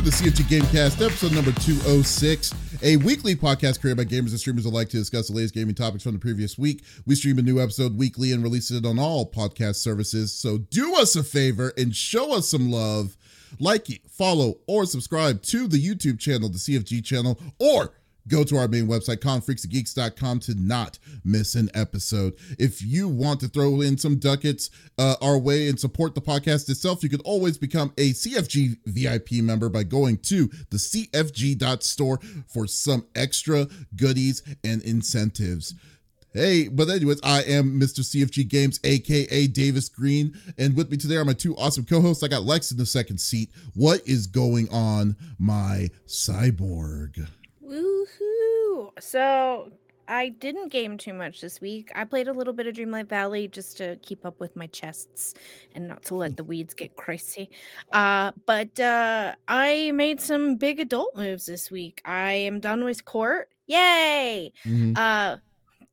To the CFG Gamecast, episode number 206, a weekly podcast created by gamers and streamers alike to discuss the latest gaming topics from the previous week. We stream a new episode weekly and release it on all podcast services. So do us a favor and show us some love. Like, follow, or subscribe to the YouTube channel, the CFG channel, or Go to our main website, confreaksgeeks.com, to not miss an episode. If you want to throw in some ducats uh, our way and support the podcast itself, you can always become a CFG VIP member by going to the CFG.store for some extra goodies and incentives. Hey, but anyways, I am Mr. CFG Games, aka Davies Green, and with me today are my two awesome co-hosts. I got Lex in the second seat. What is going on, my cyborg? Woohoo! So I didn't game too much this week. I played a little bit of Dreamlight Valley just to keep up with my chests and not to let the weeds get crazy. Uh, but uh, I made some big adult moves this week. I am done with court. Yay! Mm-hmm. Uh,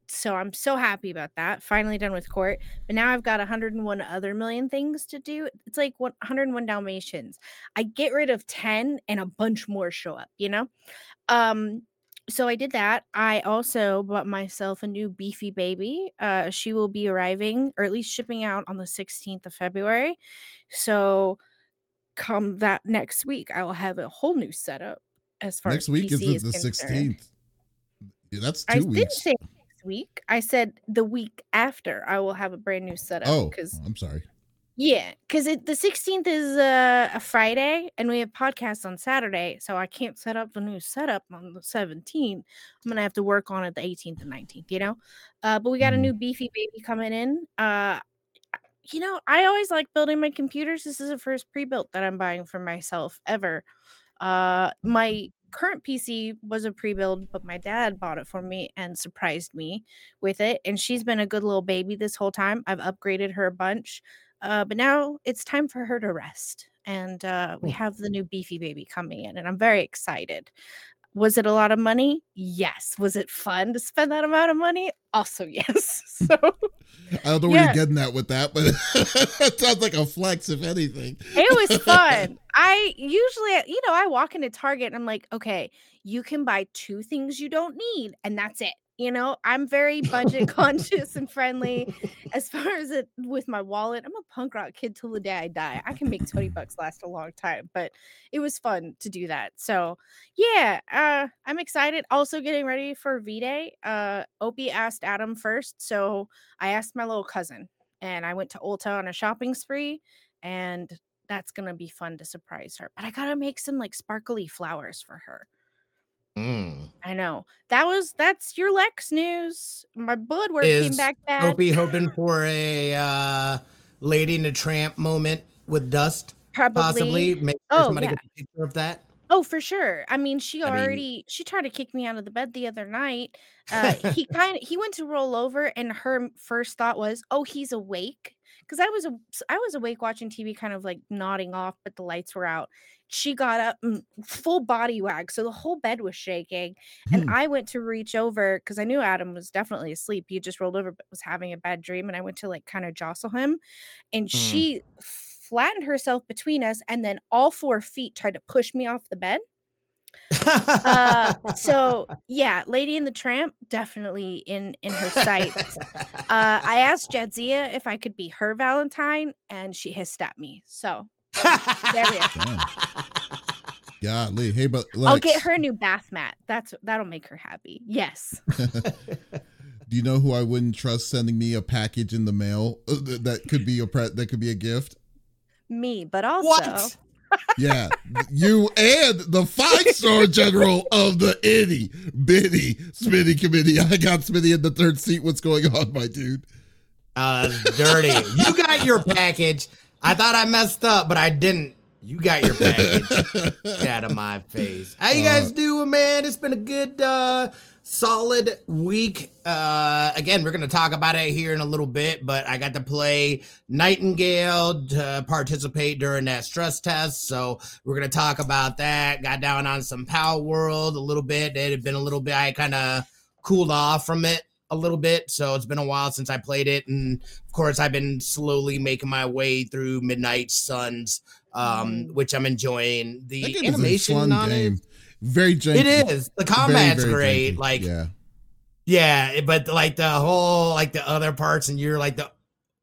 so I'm so happy about that. Finally done with court. But now I've got 101 other million things to do. It's like 101 Dalmatians. I get rid of 10 and a bunch more show up, you know? Um, so I did that. I also bought myself a new beefy baby. Uh, she will be arriving, or at least shipping out on the 16th of February. So come that next week, I will have a whole new setup as far as next as week PC is the, 16th. Yeah, that's two I weeks. didn't say next week. I said the week after I will have a brand new setup. Oh, because I'm sorry. Yeah, because the 16th is uh, a Friday and we have podcasts on Saturday. So I can't set up the new setup on the 17th. I'm going to have to work on it the 18th and 19th, you know? Uh, but we got a Mhm. new beefy baby coming in. Uh, you know, I always like building my computers. This is the first pre built that I'm buying for myself ever. Uh, my current PC was a pre build, but my dad bought it for me and surprised me with it. And she's been a good little baby this whole time. I've upgraded her a bunch. Uh, but now it's time for her to rest. And uh, we have the new beefy baby coming in, and I'm very excited. Was it a lot of money? Yes. Was it fun to spend that amount of money? Also, yes. So I don't know where Yeah. you're getting at with that, but it sounds like a flex, if anything. it was fun. I usually, you know, I walk into Target and I'm like, okay, you can buy two things you don't need, and that's it. You know, I'm very budget conscious and friendly as far as it with my wallet. I'm a punk rock kid till the day I die. I can make 20 bucks last a long time, but it was fun to do that. So yeah, uh, I'm excited. Also getting ready for V Day. Uh Opie asked Adam first, so I asked my little cousin and I went to Ulta on a shopping spree, and that's gonna be fun to surprise her. But I gotta make some like sparkly flowers for her. Mm. I know. That was that's your Lex news. My blood work came Is back bad. Opie hoping for a uh, Lady in a Tramp moment with Dust, Probably. possibly. Sure Oh, somebody yeah. gets a picture of that. Oh, for sure. I mean, she I mean- already she tried to kick me out of the bed the other night. Uh, he kind of he went to roll over, and her first thought was, "Oh, he's awake." Because I was a, I was awake watching TV, kind of like nodding off, but the lights were out. She got up, and full body wag, so the whole bed was shaking. And Hmm. I went to reach over because I knew Adam was definitely asleep. He just rolled over, but was having a bad dream, and I went to like kind of jostle him, and Mm. she flattened herself between us, and then all four feet tried to push me off the bed. Uh, so yeah, Lady and the Tramp definitely in in her sights. Uh, I asked Jadzia if I could be her Valentine, and she hissed at me. So there we are. Damn. Golly. Hey, but Lex, I'll get her a new bath mat. That's that'll make her happy. Yes. Do you know who I wouldn't trust sending me a package in the mail uh, that could be a pre- that could be a gift? Me, but also what? Yeah, you and the five star general of the itty bitty Smitty committee. I got Smitty in the third seat. What's going on, my dude? Uh, dirty. You got your package. I thought I messed up, but I didn't. You got your package. Get out of my face. How you guys Uh, doing, man? It's been a good, uh, solid week. Uh, again, we're gonna talk about it here in a little bit, but I got to play Nightingale to participate during that stress test, so we're gonna talk about that. Got down on some Palworld a little bit. It had been a little bit. I kind of cooled off from it a little bit, so it's been a while since I played it, and of course I've been slowly making my way through Midnight Suns, um, Mm. which I'm enjoying. The animation on game. it, Very janky. it is. The combat's very great. janky. Like yeah, yeah, but like the whole like the other parts, and you're like the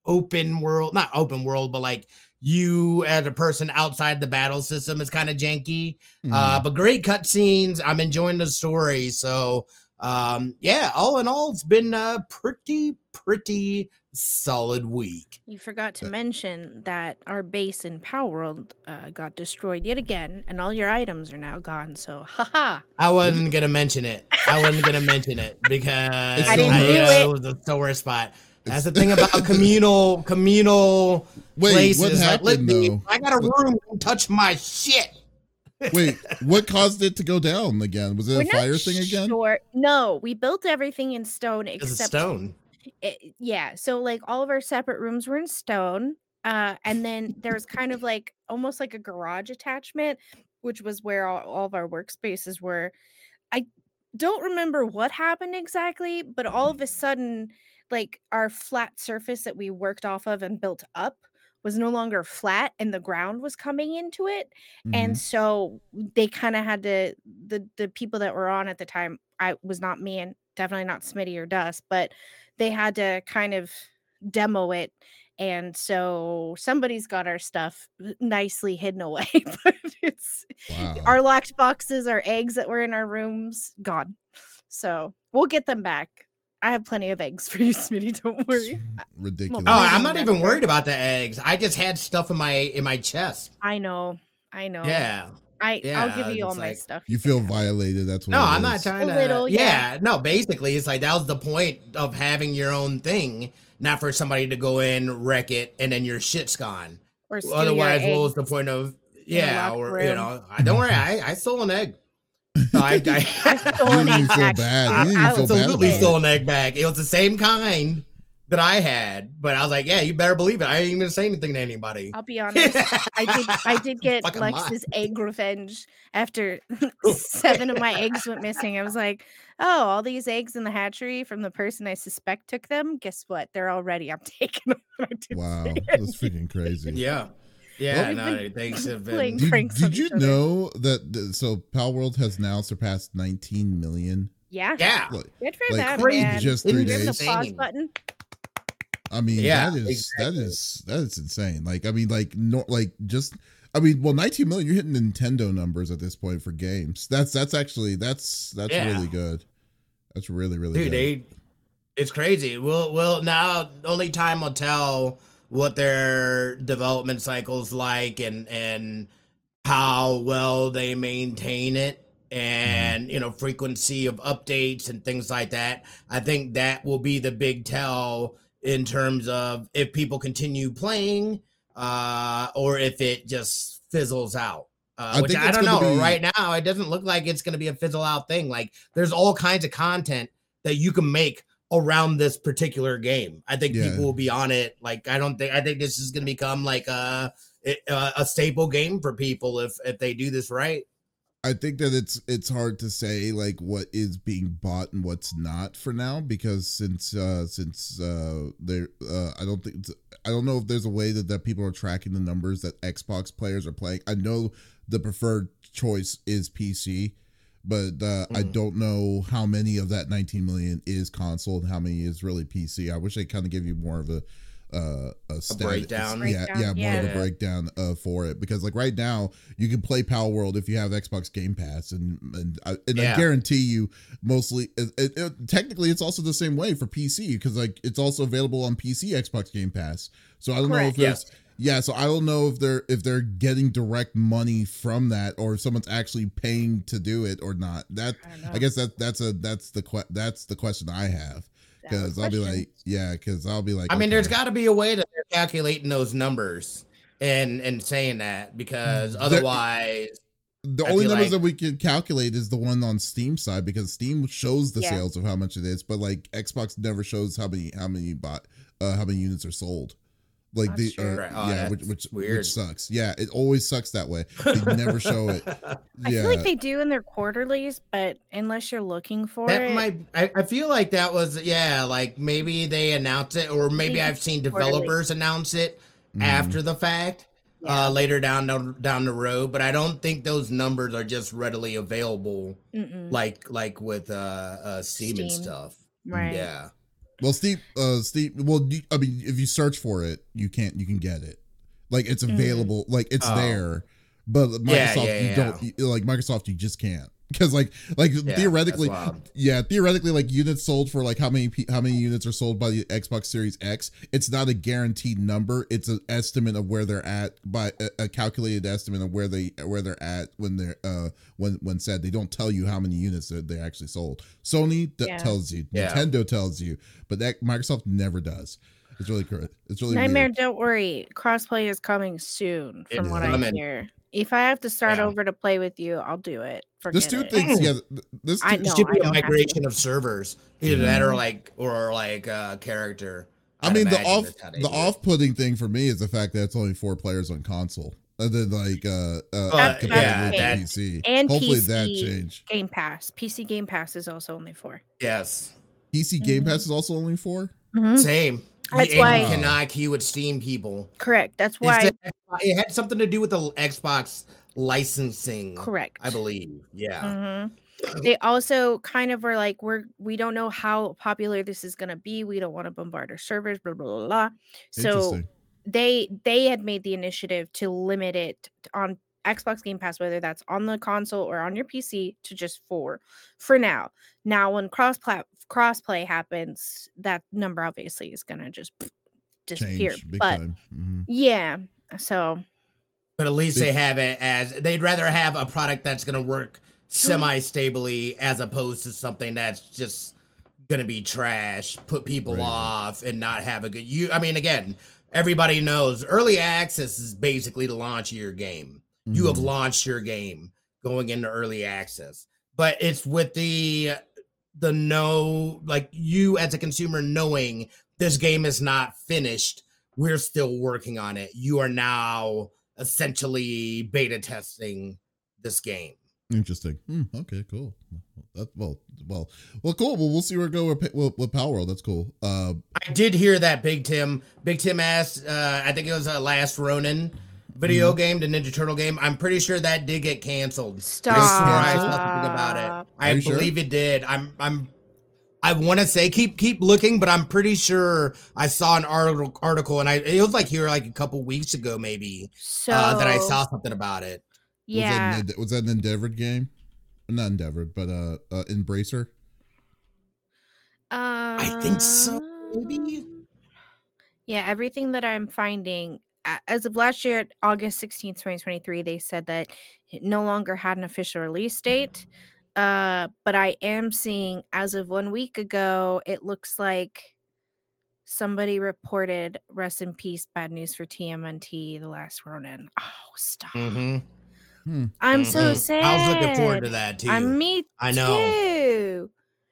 open world, not open world, but like you as a person outside the battle system is kind of janky. Uh, Mhm. but great cutscenes. I'm enjoying the story. So um, yeah, all in all, it's been a pretty, pretty solid week. You forgot to mention that our base in Palworld uh, got destroyed yet again, and all your items are now gone. So, haha. I wasn't gonna mention it. I wasn't gonna mention it because It's I didn't I- do yeah, it. was the sore spot. That's the thing about communal communal Wait, places. what like, let me, though? I got a room. Don't touch my shit. Wait, what caused it to go down again? Was it We're a fire thing again? Sure. No, we built everything in stone It's except stone. it, yeah so like all of our separate rooms were in stone uh and then there was kind of like almost like a garage attachment which was where all, all of our workspaces were i don't remember what happened exactly but all of a sudden like our flat surface that we worked off of and built up was no longer flat and the ground was coming into it and Mhm. so they kind of had to the the people that were on at the time i was not me and definitely not smitty or dust but they had to kind of demo it and so somebody's got our stuff nicely hidden away but it's Wow. our locked boxes our eggs that were in our rooms gone so we'll get them back i have plenty of eggs for you smitty don't worry ridiculous. Oh, I'm not even worried about the eggs. I just had stuff in my in my chest. i know i know Yeah. i i'll give you all it's my stuff you feel violated. That's what. No, it I'm not is. trying A to. little, yeah. yeah. no. Basically, it's like that was the point of having your own thing, not for somebody to go in, wreck it, and then your shit's gone. or steal Otherwise, your what was the point of? Yeah, locked or you know, don't worry. I I stole an egg. So I, I I, stole an egg feel back. bad. I- I feel was bad absolutely stole an egg bag. It was the same kind that I had, but I was like, yeah, you better believe it. I ain't even gonna say anything to anybody. I'll be honest. I did I did get Fucking lie. Egg revenge after seven of my eggs went missing. I was like, oh, all these eggs in the hatchery from the person I suspect took them. Guess what? They're all ready. I'm taking them. I Wow, that's freaking crazy. Yeah, yeah. We've no, been have been. Did, did you other. know that? th- So, Pal World has now surpassed 19 million. Yeah. Yeah, Like, Good for like them, crazy. man. just three it Give them the days. pause button. I mean, Yeah, that is that exactly. is that is insane. Like, I mean, like no, like just. I mean, well, 19 million. You're hitting Nintendo numbers at this point for games. That's that's actually that's that's Yeah. really good. That's really really dude, good. they, it's crazy. We'll, we'll now only time will tell what their development cycles like and and how well they maintain it and you know frequency of updates and things like that. I think that will be the big tell in terms of if people continue playing uh or if it just fizzles out. Uh, I which I don't know. be- Right now, it doesn't look like it's going to be a fizzle out thing. Like, there's all kinds of content that you can make around this particular game. I think Yeah. people will be on it. Like, I don't think I think this is going to become like a a a staple game for people if if they do this right. I think that it's it's hard to say like what is being bought and what's not for now because since uh since uh there uh I don't think it's- I don't know if there's a way that that people are tracking the numbers that Xbox players are playing. I know the preferred choice is PC, but uh, I Mhm. don't know how many of that 19 million is console and how many is really PC. I wish they kind of give you more of a uh, a, stat- breakdown. Yeah, yeah, Breakdown, more of a breakdown uh, for it because like right now you can play Pal World if you have Xbox Game Pass and and I, and I guarantee you mostly it, it, it- technically it's also the same way for PC because like it's also available on PC Xbox Game Pass. So I don't know if Correct. there's yeah, so I don't know if they're if they're getting direct money from that or if someone's actually paying to do it or not. That I. I guess that that's a that's the que- that's the question I have because I'll be like yeah because I'll be like I mean, there's got to be a way that they're calculating those numbers and and saying that because There- otherwise, the I only numbers like- that we can calculate is the one on Steam side because Steam shows the Yeah. sales of how much it is, but like Xbox never shows how many how many bought uh how many units are sold. Like That's the true. uh, Right. Oh, yeah, which which weird. which sucks. Yeah, it always sucks that way. They never show it. I feel like they do in their quarterlies, but unless you're looking for That it, might. I, I feel like that was yeah. Like maybe they announce it, or maybe Maybe I've seen quarterly. developers announce it Mhm. after the fact, yeah. uh, later down the, down the road. But I don't think those numbers are just readily available, Mm-mm. like like with uh, uh Steam, and stuff. right. Yeah. Well, Steve, uh, Steve. Well, you, I mean, if you search for it, you can't. You can get it. Like it's Mhm. available. Like it's Oh. there. But Microsoft, Yeah, yeah, you yeah. don't you- like Microsoft. You just can't because like like Yeah, theoretically, yeah, theoretically, like units sold for like how many how many units are sold by the Xbox Series X. It's not a guaranteed number. It's an estimate of where they're at by a, a calculated estimate of where they where they're at when they're uh when when said they don't tell you how many units that they actually sold. Sony that Yeah. tells you, Yeah. Nintendo tells you, but that Microsoft never does. It's really cr- it's really Nightmare, weird. don't worry. Crossplay is coming soon, from It's what I coming. hear. If I have to start Yeah. over to play with you, I'll do it. Forget There's two it. things. Yeah, This there's I know. Should be a don't have to. migration of servers, either that Mhm. or like or like uh character. I I'd mean, the off that's how they the do off-putting thing for me is the fact that it's only four players on console, and then like uh, uh But, competitive yeah, to that- PC. And Hopefully PC. that change. Game Pass. PC Game Pass is also only four. Yes. PC Game Mhm. Pass is also only four. Same. That's and why- you cannot queue with Steam people. Correct. That's why. the- it had something to do with the Xbox licensing. correct. I believe. Yeah. Mhm. They also kind of were like, we're we don't know how popular this is gonna be. We don't want to bombard our servers. Blah blah blah. blah. So they they had made the initiative to limit it on Xbox Game Pass, whether that's on the console or on your PC, to just four for now. Now, when cross plat crossplay happens, that number obviously is gonna just disappear. Change But time. Mhm. yeah, so But at least they have it as they'd rather have a product that's going to work semi stably as opposed to something that's just going to be trash, put people Right. off, and not have a good. You, I mean, again, everybody knows early access is basically the launch of your game. You have Mhm. launched your game going into early access, but it's with the the no like you as a consumer knowing this game is not finished we're still working on it you are now essentially beta testing this game Interesting. Hmm, okay, cool. That well, well, well, cool. Well, we'll see where it go with, with, with Palworld. That's cool. Uh, i did hear that big tim big tim asked uh i think it was a last ronin video Mm-hmm. game the ninja turtle game i'm pretty sure that did get canceled stop. I swore I saw something about it. I Are you sure? believe it did. I'm I'm I want to say keep keep looking, but I'm pretty sure I saw an article article and I it was like here like a couple weeks ago maybe So uh, that I saw something about it. Yeah, Was that, an, was that an Endeavored game? Not Endeavored, but uh, uh Embracer. I think so, maybe. Um, Yeah, everything that I'm finding as of last year, August 16th, 2023, they said that it no longer had an official release date. Uh, but I am seeing as of one week ago, it looks like somebody reported rest in peace, bad news for TMNT, The Last Ronin. Oh, stop. Mm-hmm. I'm so Mhm. sad. I was looking forward to that too. I'm me I know. too.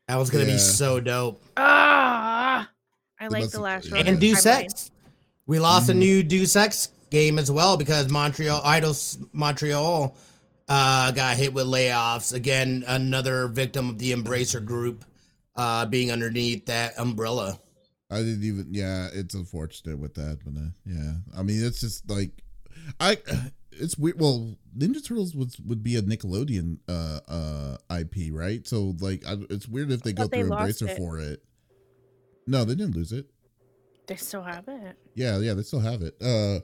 that was gonna Yeah. be so dope. Ah, I like The Last yeah. Ronin. And Deus timeline. Ex. We lost a Mhm. new Deus Ex game as well because Montreal Eidos Montreal uh, got hit with layoffs. Again, another victim of the Embracer group uh, being underneath that umbrella. I didn't even. Yeah, it's unfortunate with that, but uh, yeah, I mean, it's just like I. It's weird. Well, Ninja Turtles would would be a Nickelodeon uh uh IP, right? So like, I, it's weird if they go thought they through lost Embracer it. for it. No, they didn't lose it. They still have it. Yeah, yeah, they still have it. Uh.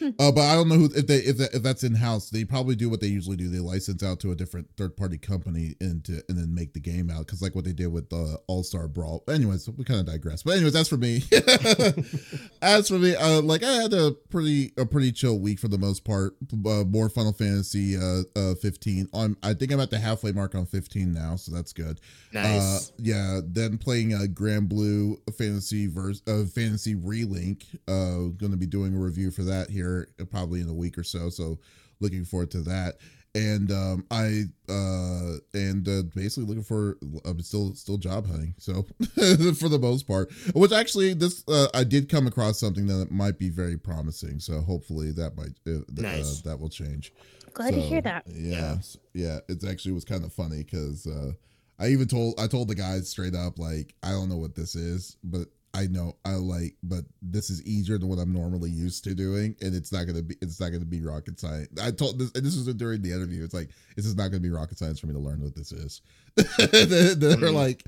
uh, but I don't know who if they if, that, if that's in house. They probably do what they usually do. They license out to a different third party company and to and then make the game out because like what they did with the All Star Brawl. Anyways, we kind of digress. But anyways, that's for me. as for me, uh, like I had a pretty a pretty chill week for the most part. Uh, more Final Fantasy uh, uh 15. On I think I'm at the halfway mark on 15 now, so that's good. Nice. Uh, yeah, then playing a uh, Granblue Fantasy verse uh, Fantasy Relink. Uh, going to be doing a review for that here uh, probably in a week or so. So looking forward to that. and um, I uh, and uh, basically looking for I'm still still job hunting. So for the most part, which actually this uh, I did come across something that might be very promising. So hopefully that might uh, nice. uh, that will change. Glad so, to hear that. Yeah, yeah, it's actually was kind of funny because uh, I even told I told the guys straight up like I don't know what this is, but I know I like, but this is easier than what I'm normally used to doing, and it's not gonna be it's not gonna be rocket science. I told this, and this was during the interview. It's like this is not gonna be rocket science for me to learn what this is. they're, they're mm. like,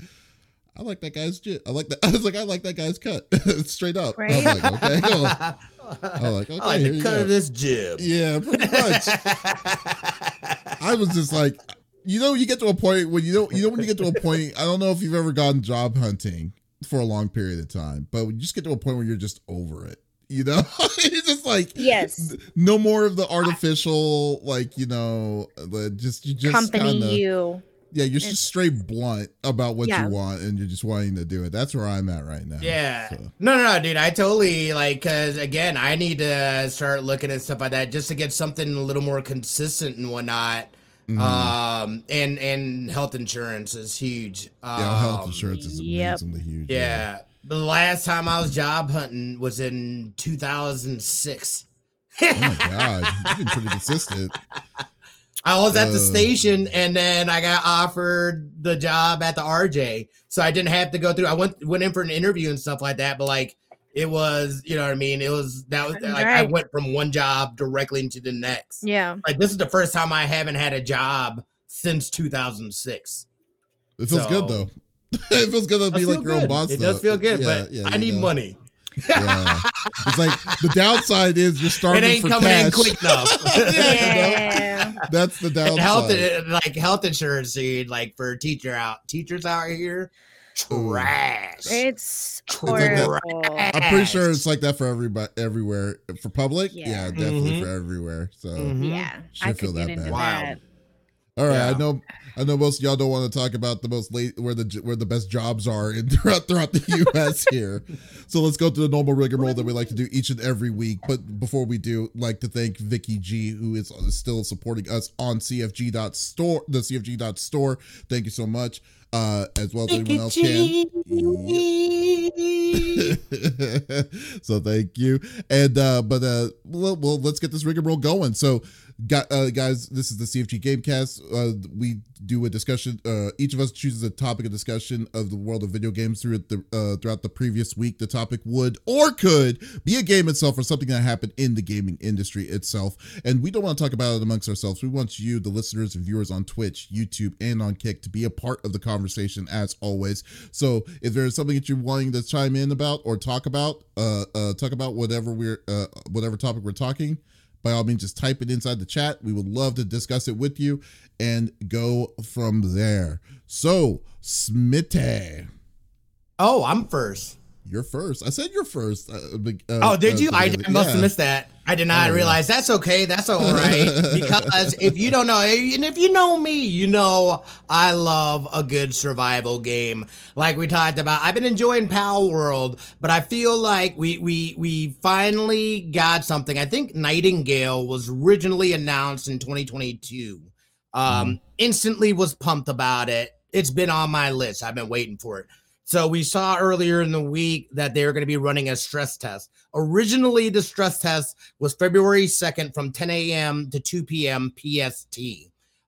I like that guy's jit. I like that. I was like, I like that guy's cut straight up. Right? I'm like, okay. I'm like, okay, I like the cut go. of this jib. Yeah, pretty much. I was just like, you know, you get to a point when you don't, you know, when you get to a point. I don't know if you've ever gone job hunting for a long period of time, but you just get to a point where you're just over it. You know, it's just like yes, no more of the artificial, like you know, the just you just company kinda, you. Yeah, you're just straight blunt about what yeah. you want, and you're just wanting to do it. That's where I'm at right now. Yeah, so. no, no, no, dude. I totally like because again, I need to start looking at stuff like that just to get something a little more consistent and whatnot Mm-hmm. Um, and and health insurance is huge. Um, yeah, health insurance is amazingly yep. huge. Yeah. yeah. The last time I was job hunting was in 2006. oh my god, you've been pretty consistent. I was at the station and then I got offered the job at the RJ. So I didn't have to go through I went went in for an interview and stuff like that, but like it was, you know what I mean? It was that was like I went from one job directly into the next. Yeah. Like this is the first time I haven't had a job since 2006. It feels so, good though. it feels good to be like your own boss. It though. does feel good, yeah, but yeah, I need know. money. yeah. It's like the downside is you're starting. It ain't for coming cash. in quick enough. yeah, you know? That's the downside. And health, like health insurance, dude. Like for teacher out, teachers out here, trash. It's horrible. I'm pretty sure it's like that for everybody, everywhere. For public, yeah, yeah definitely mm-hmm. for everywhere. So mm-hmm. yeah, I feel that bad. Wow. All right, yeah. I know. I know most y'all don't want to talk about the most late where the where the best jobs are in throughout throughout the U.S. here. so let's go to the normal rigmarole that we like to do each and every week. But before we do, like to thank Vicky G, who is still supporting us on CFG.store, the CFG.store. Thank you so much uh, as well as anyone else can. so thank you. And uh, but uh, well, well, let's get this rig and roll going. So got uh, guys this is the cfg gamecast. Uh, we do a discussion uh, each of us chooses a topic of discussion of the world of video games through the uh, throughout the previous week. The topic would or could be a game itself or something that happened in the gaming industry itself. And we don't want to talk about it amongst ourselves. We want you the listeners and viewers on twitch youtube and on kick to be a part of the conversation as always. So if there's something that you're wanting to chime in about or talk about uh, uh talk about whatever we're uh whatever topic we're talking by all means, just type it inside the chat. We would love to discuss it with you and go from there. So, Smitty. Oh, I'm first. You're first. I said you're first. Uh, uh, oh, did uh, you? I, I must yeah. have missed that. I did not oh, realize. Yeah. That's okay. That's all right. because if you don't know, and if you know me, you know I love a good survival game. Like we talked about, I've been enjoying Pal World, but I feel like we we we finally got something. I think Nightingale was originally announced in 2022. Um, mm. Instantly was pumped about it. It's been on my list. I've been waiting for it. So we saw earlier in the week that they were going to be running a stress test. Originally, the stress test was February 2nd from 10 a.m. to 2 p.m. PST.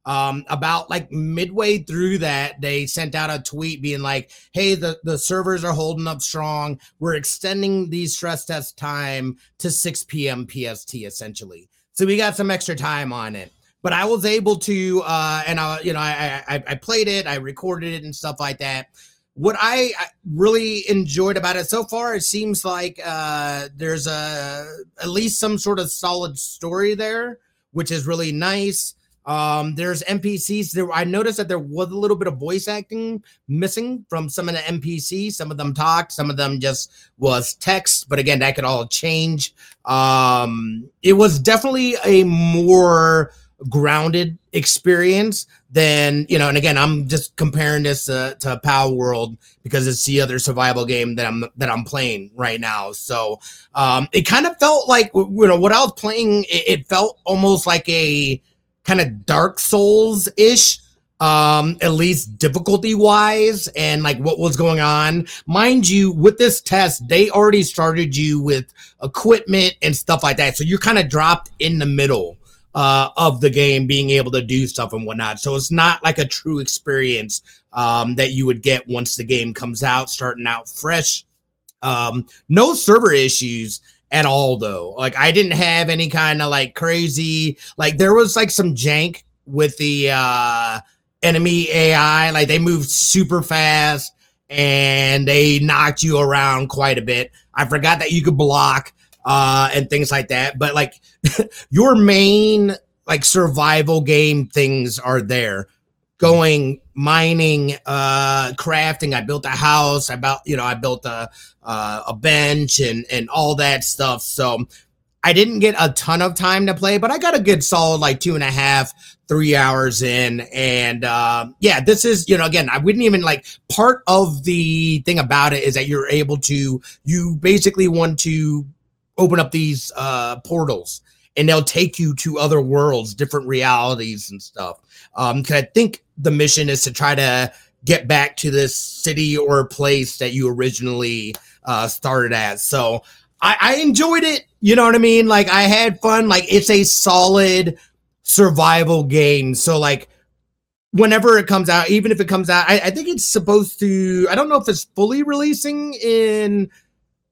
Um, about like midway through that, they sent out a tweet being like, hey, the, the servers are holding up strong. We're extending these stress test time to 6 p.m. PST, essentially. So we got some extra time on it but I was able to, uh, and I, you know, I, I, I played it, I recorded it and stuff like that what I really enjoyed about it so far, it seems like uh, there's a at least some sort of solid story there, which is really nice. Um, there's NPCs. There, I noticed that there was a little bit of voice acting missing from some of the NPCs. Some of them talked, some of them just was text. But again, that could all change. Um, it was definitely a more grounded experience than you know and again i'm just comparing this to, to Palworld because it's the other survival game that i'm that i'm playing right now. So um it kind of felt like you know what i was playing it, it felt almost like a kind of Dark Souls ish um at least difficulty wise and like what was going on. Mind you with this test they already started you with equipment and stuff like that so you're kind of dropped in the middle uh of the game being able to do stuff and whatnot so it's not like a true experience um that you would get once the game comes out starting out fresh um no server issues at all though like i didn't have any kind of like crazy like there was like some jank with the uh enemy AI. Like they moved super fast and they knocked you around quite a bit. I forgot that you could block uh and things like that. But like your main like survival game things are there. Going mining, uh crafting. I built a house. I built, you know, I built a uh, a bench and and all that stuff. So I didn't get a ton of time to play, but I got a good solid like two and a half, three hours in. And uh, yeah, this is, you know, again, I wouldn't even like part of the thing about it is that you're able to, you basically want to open up these uh, portals and they'll take you to other worlds, different realities and stuff. Um, cause I think the mission is to try to get back to this city or place that you originally uh, started at. So I, I enjoyed it. You know what I mean? Like I had fun. Like it's a solid survival game. So like whenever it comes out, even if it comes out, I, I think it's supposed to. I don't know if it's fully releasing in.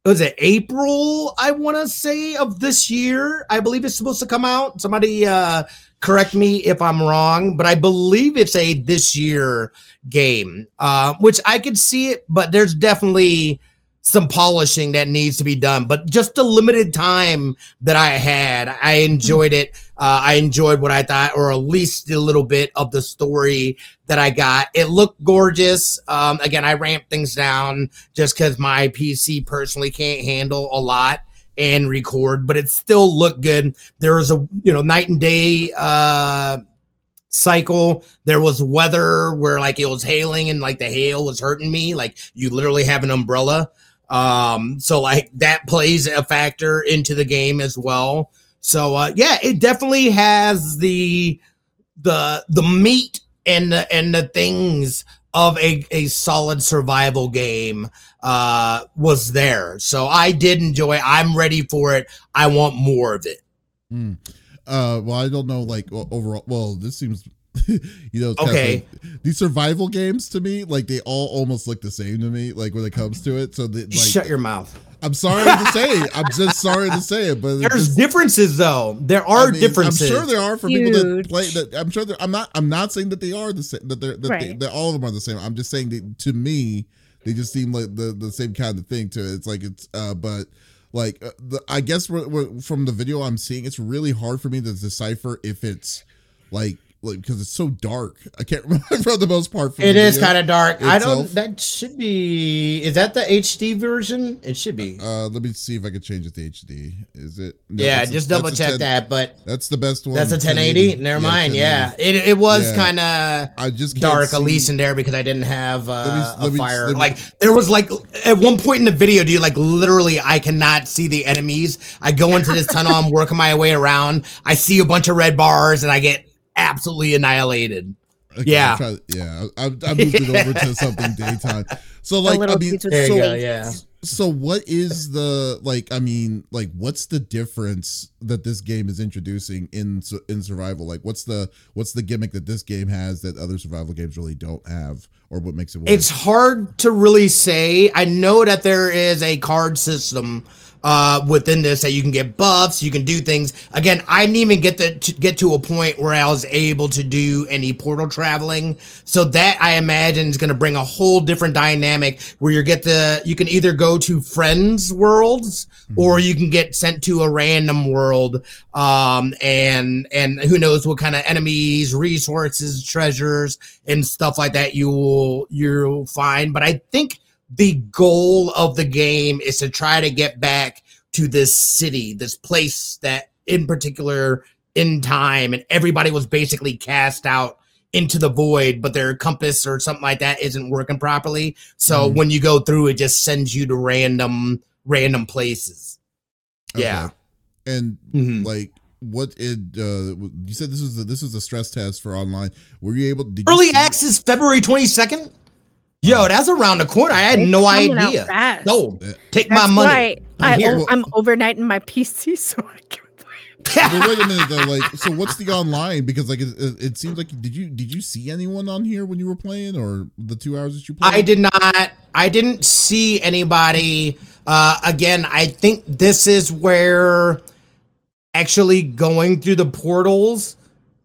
Was it April? I want to say of this year. I believe it's supposed to come out. Somebody uh, correct me if I'm wrong, but I believe it's a this year game, uh, which I could see it. But there's definitely some polishing that needs to be done. But just the limited time that I had, I enjoyed it. Uh, I enjoyed what I thought, or at least a little bit of the story that I got. It looked gorgeous. Um, again, I ramped things down just because my PC personally can't handle a lot and record, but it still looked good. There was a you know night and day uh cycle. There was weather where like it was hailing and like the hail was hurting me. Like you literally have an umbrella. Um, so like that plays a factor into the game as well. So uh, yeah, it definitely has the the the meat and the and the things of a, a solid survival game uh was there. So I did enjoy. I'm ready for it. I want more of it. Mm. Uh well I don't know like overall well this seems you know, okay. Like, these survival games to me, like they all almost look the same to me, like when it comes to it. So that, like, shut your mouth. I'm sorry to say it. I'm just sorry to say it, but there's just, differences though. There are I mean, differences. I'm sure there are for Huge. people that play that. I'm sure I'm not. I'm not saying that they are the same. That they're that, right. they, that all of them are the same. I'm just saying that to me, they just seem like the the same kind of thing to it. It's like it's uh, but like uh, the, I guess from the video I'm seeing, it's really hard for me to decipher if it's like like because it's so dark. I can't remember for the most part. It is kind of dark. Itself. I don't. That should be. Is that the HD version? It should be. Uh, let me see if I can change it to HD. Is it? No, yeah, just a, double check 10, that. But that's the best one. That's a 1080. 1080. Never yeah, mind. Yeah, it it was yeah. kind of. I just dark, at least in there because I didn't have uh, me, a fire. Me, like there was like at one point in the video, do you like literally? I cannot see the enemies. I go into this tunnel. I'm working my way around. I see a bunch of red bars, and I get absolutely annihilated. Okay, yeah, try, yeah. I, I moved it over to something daytime. So like, I mean, so, go, yeah. So what is the like? I mean, like, what's the difference that this game is introducing in in survival? Like, what's the what's the gimmick that this game has that other survival games really don't have, or what makes it? Work? It's hard to really say. I know that there is a card system uh, within this that you can get buffs, you can do things. Again, I didn't even get to, to, get to a point where I was able to do any portal traveling. So that I imagine is going to bring a whole different dynamic where you get the you can either go to friends worlds mm-hmm. or you can get sent to a random world. Um, and and who knows what kind of enemies, resources, treasures, and stuff like that you will you'll find. But I think the goal of the game is to try to get back to this city, this place that in particular in time and everybody was basically cast out into the void, but their compass or something like that isn't working properly. So mm-hmm. when you go through, it just sends you to random random places. Okay. Yeah. And mm-hmm. like what it uh you said this was a, this was a stress test for online. Were you able? Did Early you access February 22nd. Yo, that's around the corner. I had It's no idea. fast. No, Yeah. take That's my money. why I'm I, here. I'm overnighting my PC so I can play. But wait a minute though. Like, so what's the online? Because like it, it, it seems like did you did you see anyone on here when you were playing or the two hours that you played? I did not. I didn't see anybody. Uh, again, I think this is where actually going through the portals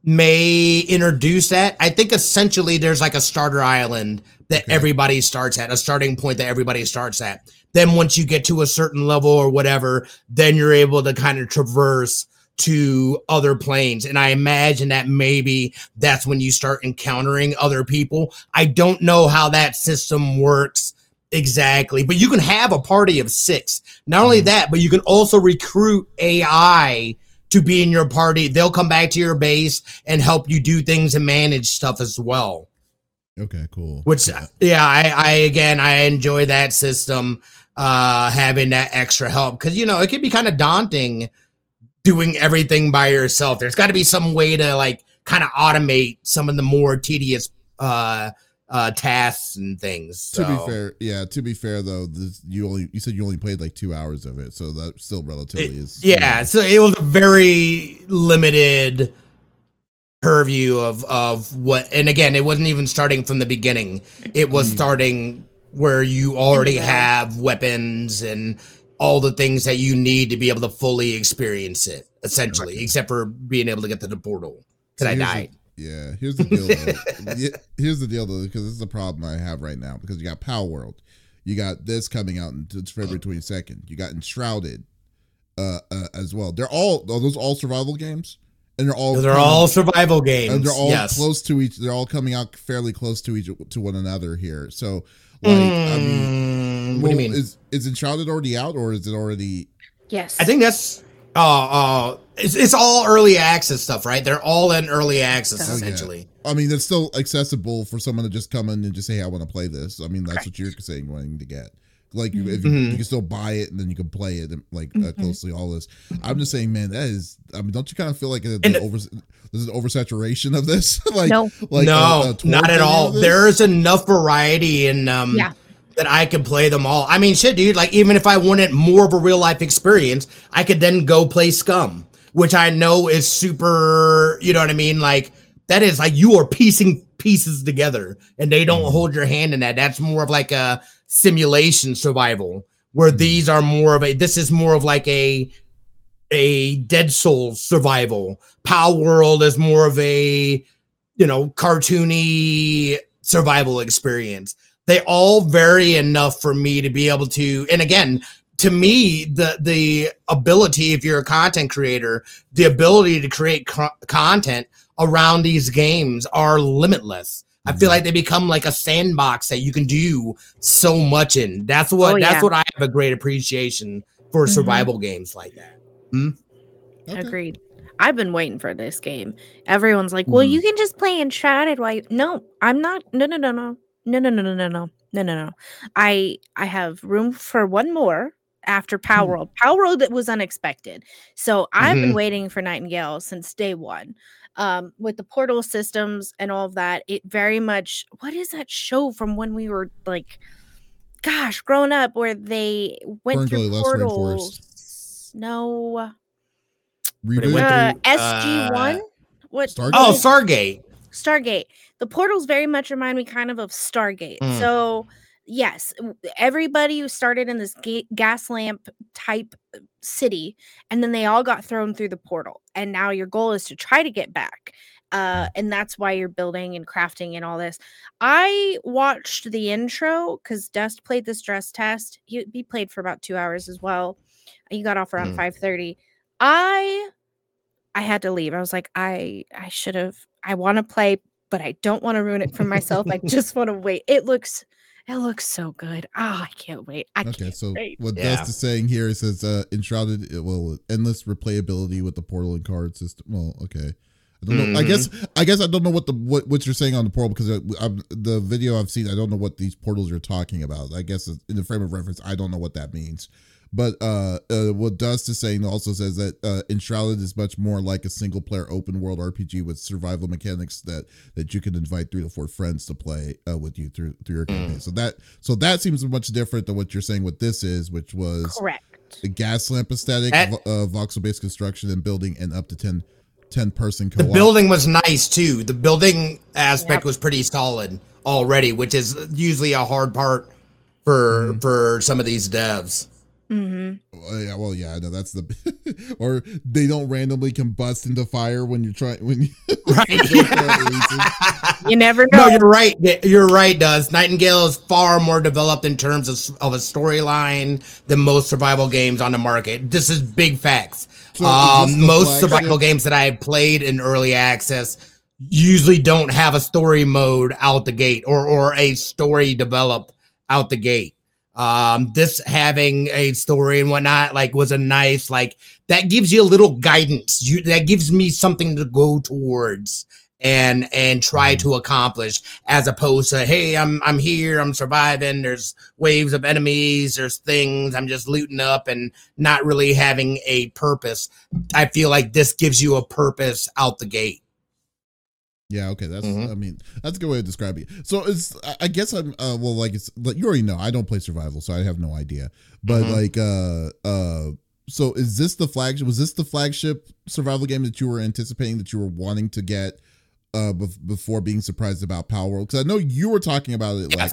may introduce that. I think essentially there's like a starter island that Okay. everybody starts at, a starting point that everybody starts at. Then once you get to a certain level or whatever, then you're able to kind of traverse to other planes. And I imagine that maybe that's when you start encountering other people. I don't know how that system works exactly, but you can have a party of six. Not only Mhm. that, but you can also recruit AI to be in your party. They'll come back to your base and help you do things and manage stuff as well. Okay, cool. Which, yeah, I, I again, I enjoy that system, uh, having that extra help because you know it can be kind of daunting doing everything by yourself. There's got to be some way to like kind of automate some of the more tedious uh, uh, tasks and things. To be fair, yeah. To be fair though, this, you only you said you only played like two hours of it, so that still relatively is. yeah, so it was a very limited purview of of what, and again, it wasn't even starting from the beginning. It was Mm. starting where you already have weapons and all the things that you need to be able to fully experience it, essentially, except for being able to get to the portal. So Because I here's the- died. Yeah, here's the deal. Though. Here's the deal though, because this is a problem I have right now. Because you got Palworld, you got this coming out in it's February twenty second. You got Enshrouded, uh, uh, as well. They're all are those all survival games, and they're all They're all survival games. and they're all yes. close to each. They're all coming out fairly close to each to one another here. So, like, I mean, Mm, what do you mean? Is is Enshrouded already out, or is it already? Yes. I think that's uh uh it's, it's all early access stuff, right? They're all in early access Oh, yeah. essentially. I mean, it's still accessible for someone to just come in and just say, "Hey, I want to play this." I mean, that's what you're saying, wanting to get. Like, you if you, Mhm. you can still buy it and then you can play it, and like uh, Mhm. closely. All this, I'm just saying, man, that is. I mean, don't you kind of feel like a, the over, there's an oversaturation of this? like, no. like no, a- a not at all. There's enough variety in um Yeah. that I could play them all. I mean, shit, dude. Like, even if I wanted more of a real life experience, I could then go play Scum, which I know is super. You know what I mean? Like, that is like you are piecing pieces together, and they don't Mhm. hold your hand in that. That's more of like a simulation survival, where Mhm. these are more of a. This is more of like a a Dark Souls survival. Palworld is more of a you know cartoony survival experience they all vary enough for me to be able to and again to me the the ability if you're a content creator the ability to create co- content around these games are limitless i feel Mhm. like they become like a sandbox that you can do so much in that's what Oh, that's yeah. what i have a great appreciation for Mhm. survival games like that Okay. Agreed. I've been waiting for this game. Everyone's like, "Well, Mhm. you can just play Enshrouded." Why? No, I'm not. No, no, no, no, no, no, no, no, no, no, no, no, no. I I have room for one more after Power Hmm. World. Palworld that was unexpected. So I've been Mhm. waiting for Nightingale since day one. Um, with the portal systems and all of that, it very much. What is that show from when we were like, gosh, growing up, where they went Ferngully through Lost portals? No. it Reboot. Uh, SG One. uh, what? Stargate? oh what is- stargate Stargate. The portals very much remind me kind of of Stargate. Mm. So yes, everybody who started in this ga- gas lamp type uh, city, and then they all got thrown through the portal, and now your goal is to try to get back. Uh, and that's why you're building and crafting and all this. I watched the intro because Dust played this stress test. He, he played for about two hours as well. He got off around Mm. five thirty. I I had to leave. I was like, I I should have. I want to play, but I don't want to ruin it for myself. I just want to wait. It looks it looks so good. Oh, I can't wait. I Okay, can't so wait. what Yeah. Dust is saying here it says uh enshrouded it will endless replayability with the portal and card system. Well, okay. I don't know. I Mhm. guess I guess I don't know what the what, what you're saying on the portal because I, the video I've seen I don't know what these portals you're talking about. I guess in the frame of reference I don't know what that means. But uh, uh what Dust is saying also says that uh Enshrouded is much more like a single player open world RPG with survival mechanics that that you can invite three to four friends to play uh, with you through through your campaign. So that so that seems much different than what you're saying what this is, which was Correct. the gas lamp aesthetic, At- vo- uh, voxel based construction and building and up to 10, 10 person The co-op. building was nice too. The building aspect Yep. was pretty solid already, which is usually a hard part for Mm-hmm. for some of these devs. Hmm Well, yeah, well, yeah, I know that's the, or they don't randomly combust into fire when you're trying when you. Right. You never know. no, you're right. You're right, Does Nightingale is far more developed in terms of, of a storyline than most survival games on the market. This is big facts. So um, most flagship? survival games that I have played in early access usually don't have a story mode out the gate or or a story developed out the gate. Um, this having a story and whatnot like was a nice like that gives you a little guidance. You that gives me something to go towards and and try to accomplish as opposed to hey i'm i'm here i'm surviving there's waves of enemies there's things i'm just looting up and not really having a purpose i feel like this gives you a purpose out the gate Yeah, okay, that's Mhm. I mean that's a good way of describing it. So it's I- I guess I'm uh, well like it's like you already know I don't play survival, so I have no idea. But Mhm. like uh uh so is this the flagship was this the flagship survival game that you were anticipating that you were wanting to get uh bef- before being surprised about Palworld? Cuz I know you were talking about it like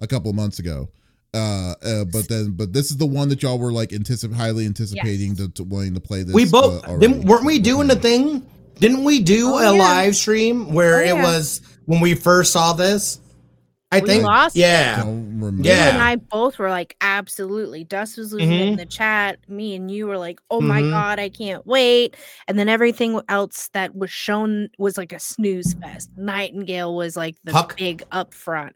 a couple of months ago. Uh, uh but then but this is the one that y'all were like anticip- highly anticipating Yes. to, to wanting to play this. we both uh, already. didn't, weren't we doing the thing didn't we do Oh, a yeah. live stream where Oh, it yeah. was when we first saw this i We think lost yeah Don't. Yeah. You and I both were like, absolutely. Dust was losing it in the chat. Me and you were like, oh my Mhm. God, I can't wait. And then everything else that was shown was like a snooze fest. Nightingale was like the Huck. big upfront.